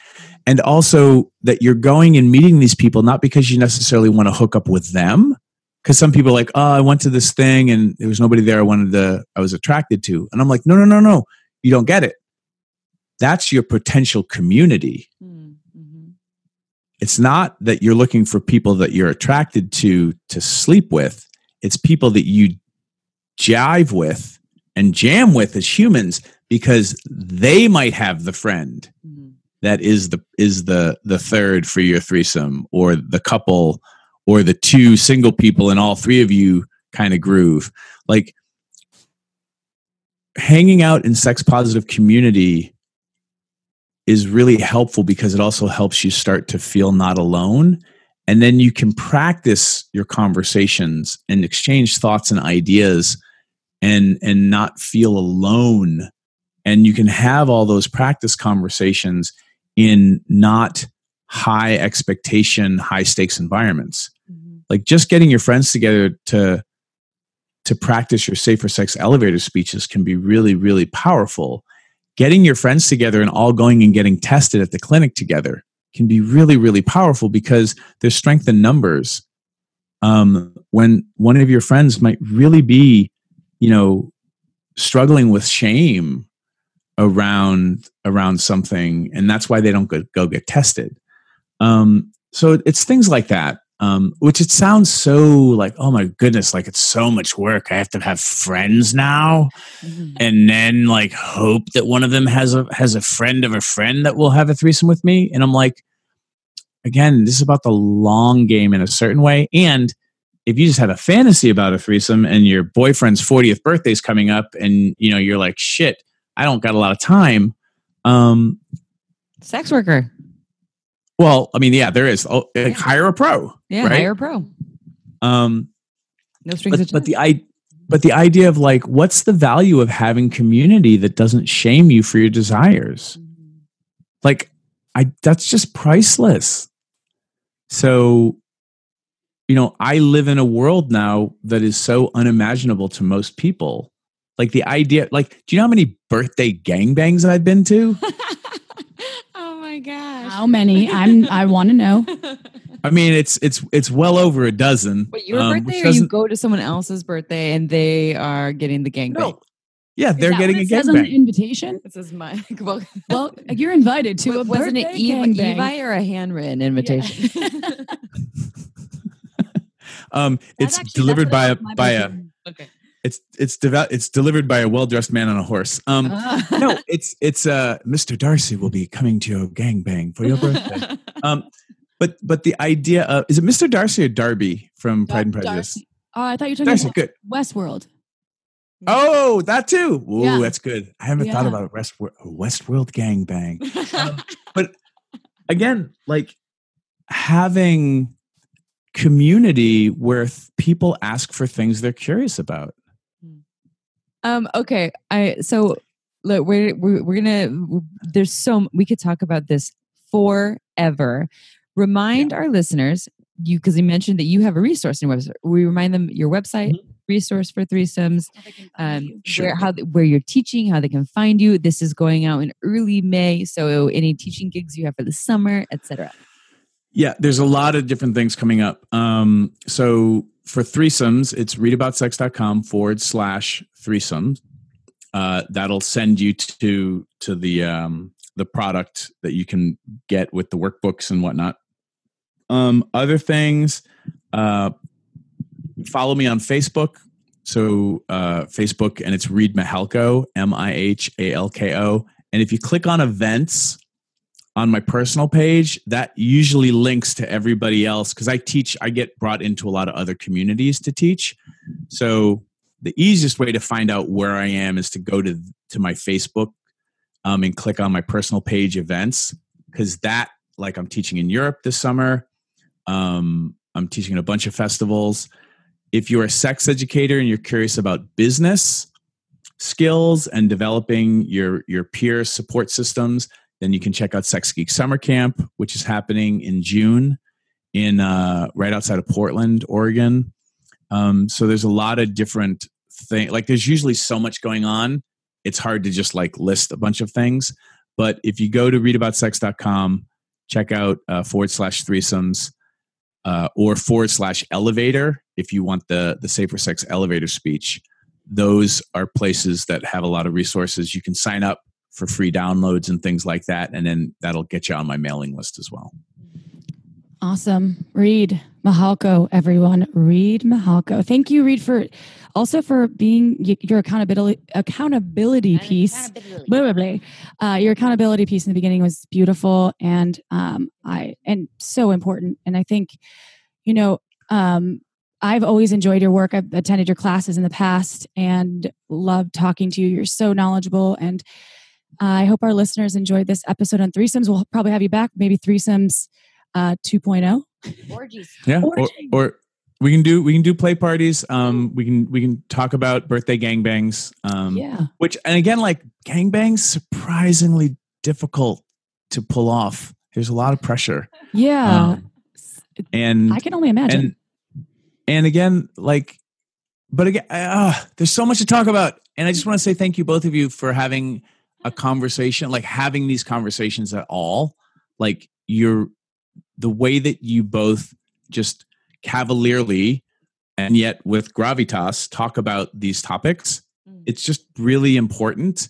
And also that you're going and meeting these people not because you necessarily want to hook up with them. Because some people are like, oh, I went to this thing and there was nobody there I wanted to, I was attracted to. And I'm like, no, no, no, no. You don't get it. That's your potential community. Mm-hmm. It's not that you're looking for people that you're attracted to to sleep with. It's people that you jive with and jam with as humans because they might have the friend Mhm. that is the is the the third for your threesome or the couple or the two single people and all three of you kind of groove like hanging out in sex positive community is really helpful because it also helps you start to feel not alone. And then you can practice your conversations and exchange thoughts and ideas and and not feel alone. And you can have all those practice conversations in not high expectation high stakes environments. Mm-hmm. Like just getting your friends together to to practice your safer sex elevator speeches can be really really powerful getting your friends together and all going and getting tested at the clinic together can be really really powerful because there's strength in numbers. Um, when one of your friends might really be you know struggling with shame around around something and that's why they don't go, go get tested. Um, so it's things like that um, which it sounds so like oh my goodness like it's so much work i have to have friends now Mhm. and then like hope that one of them has a has a friend of a friend that will have a threesome with me and i'm like again this is about the long game in a certain way and if you just have a fantasy about a threesome and your boyfriend's 40th birthday is coming up and you know you're like shit i don't got a lot of time um Sex worker. Well i mean yeah there is oh, like, Yeah. hire a pro Yeah, right hire a pro. um No strings but, attached. but the i but the idea of like what's the value of having community that doesn't shame you for your desires like i that's just priceless so you know i live in a world now that is so unimaginable to most people like the idea like do you know how many birthday gangbangs i've been to my gosh. How many? I'm. I want to know. i mean it's it's it's well over a dozen Wait, your um, birthday or you go to someone else's birthday and they are getting the gangbang? no yeah they're getting what a it says on the invitation. This is my well, Well, you're invited to a wasn't birthday it Eva, gangbang. Evi or a handwritten invitation? um it's actually- delivered by a by a okay. It's it's deve- it's delivered by a well-dressed man on a horse. Um no it's it's uh mr darcy will be coming to your gangbang for your birthday. Um but but the idea of is it mr darcy or darby from pride and prejudice? Darcy. Oh, I thought you were talking darcy about good. Westworld. oh that too. Ooh, Yeah. that's good. I haven't thought about a West, westworld gangbang. Um, but again like having community where th- people ask for things they're curious about Um. Okay. I so look. We're we're, we're gonna. There's so we could talk about this forever. Remind our listeners you because you mentioned that you have a resource in your website. We remind them your website resource for threesomes. Um, Sure. where how where you're teaching, how they can find you. This is going out in early May. So any teaching gigs you have for the summer, etc. Yeah, there's a lot of different things coming up. Um, so for threesomes, it's reidaboutsex.com forward slash threesomes. Uh, that'll send you to to the um, the product that you can get with the workbooks and whatnot. Um, other things, uh, follow me on Facebook. So uh, Facebook and it's Reid Mihalko, M I H A L K O. And if you click on events, on my personal page that usually links to everybody else because i teach i get brought into a lot of other communities to teach. So the easiest way to find out where i am is to go to to my facebook um, and click on my personal page events because that like i'm teaching in europe this summer. Um, i'm teaching a bunch of festivals. If you're a sex educator and you're curious about business skills and developing your your peer support systems then you can check out Sex Geek Summer Camp, which is happening in June in uh, right outside of Portland, Oregon. Um, so there's a lot of different things. Like there's usually so much going on. It's hard to just like list a bunch of things. But if you go to reidaboutsex.com, check out uh, forward slash threesomes uh, or forward slash elevator if you want the the safer sex elevator speech. Those are places that have a lot of resources. You can sign up for free downloads and things like that, and then that'll get you on my mailing list as well. Awesome. Reid Mihalko, everyone. Reid Mihalko. Thank you, Reid, for also for being your accountability accountability piece. Accountability. Blah, blah, blah. Uh, your accountability piece in the beginning was beautiful and um, I and so important. And I think, you know, um, I've always enjoyed your work. I've attended your classes in the past and loved talking to you. You're so knowledgeable and I hope our listeners enjoyed this episode on threesomes. We'll probably have you back, maybe threesomes uh, 2.0. Orgies. Yeah. Or, or, we can do we can do play parties. Um, we can we can talk about birthday gangbangs. Um, yeah. Which and again, like gangbangs, surprisingly difficult to pull off. There's a lot of pressure. Yeah. Um, and I can only imagine. And, and again, like, but again, uh, there's so much to talk about, and I just want to say thank you both of you for having a conversation, like having these conversations at all. Like you're the way that you both just cavalierly and yet with gravitas talk about these topics mm. it's just really important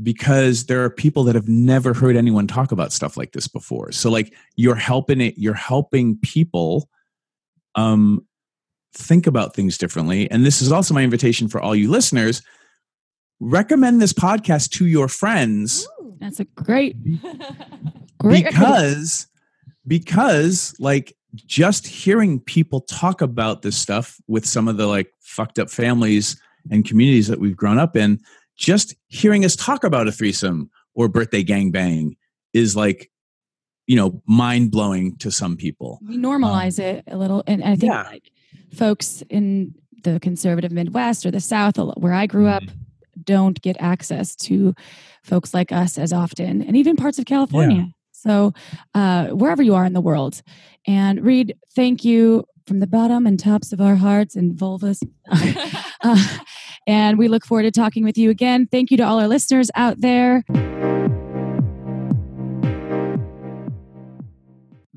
because there are people that have never heard anyone talk about stuff like this before so like you're helping it you're helping people um think about things differently and this is also my invitation for all you listeners recommend this podcast to your friends Ooh, that's a great great because because like just hearing people talk about this stuff with some of the like fucked up families and communities that we've grown up in just hearing us talk about a threesome or birthday gang bang is like you know mind blowing to some people we normalize um, it a little and i think yeah. like folks in the conservative midwest or the south where i grew up mm-hmm. Don't get access to folks like us as often and even parts of california yeah. So, uh, wherever you are in the world. And Reid, thank you from the bottom and tops of our hearts and vulvas. uh, and we look forward to talking with you again. Thank you to all our listeners out there.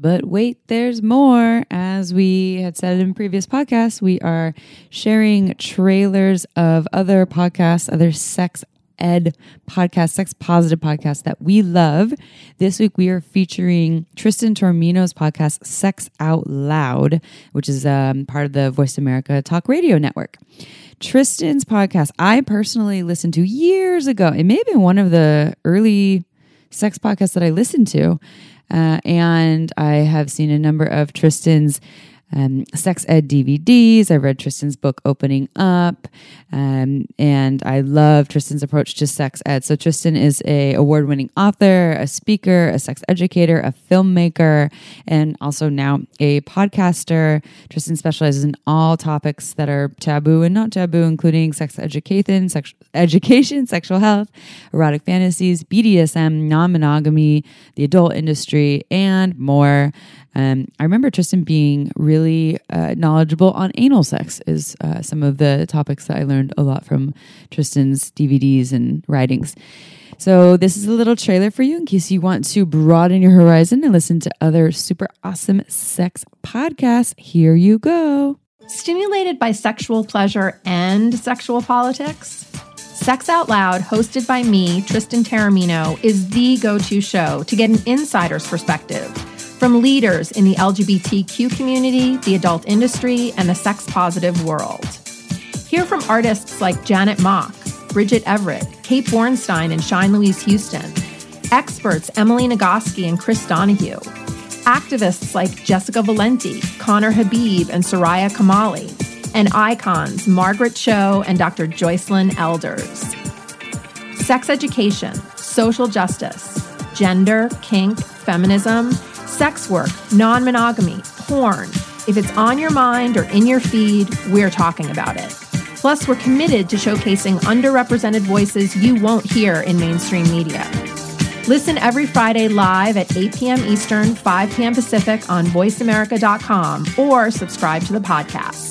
But wait, there's more. As we had said in previous podcasts, we are sharing trailers of other podcasts, other sex ed podcast, sex positive podcast that we love. This week we are featuring Tristan Taormino's podcast, Sex Out Loud, which is um, part of the Voice America Talk Radio Network. Tristan's podcast, I personally listened to years ago. It may have been one of the early sex podcasts that I listened to. Uh, and I have seen a number of Tristan's um, sex ed DVDs. I read Tristan's book Opening Up, um, and I love Tristan's approach to sex ed. So Tristan is a award winning author, a speaker, a sex educator, a filmmaker, and also now a podcaster. Tristan specializes in all topics that are taboo and not taboo, including sex education, sex education, sexual health, erotic fantasies, BDSM, non monogamy, the adult industry, and more. Um, I remember Tristan being really uh, knowledgeable on anal sex, is uh, some of the topics that I learned a lot from Tristan's DVDs and writings. So, this is a little trailer for you in case you want to broaden your horizon and listen to other super awesome sex podcasts. Here you go. Stimulated by sexual pleasure and sexual politics? Sex Out Loud, hosted by me, Tristan Taormino, is the go to show to get an insider's perspective from leaders in the LGBTQ community, the adult industry, and the sex positive world. Hear from artists like Janet Mock, Bridget Everett, Kate Bornstein, and Shine Louise Houston, experts Emily Nagoski and Chris Donaghue, activists like Jessica Valenti, Conner Habib, and Soraya Chemaly, and icons Margaret Cho and Dr. Joycelyn Elders. Sex education, social justice, gender, kink, feminism, sex work, non monogamy, porn. If it's on your mind or in your feed, we're talking about it. Plus, we're committed to showcasing underrepresented voices you won't hear in mainstream media. Listen every Friday live at 8 p.m. Eastern, 5 p.m. Pacific on voiceamerica.com or subscribe to the podcast.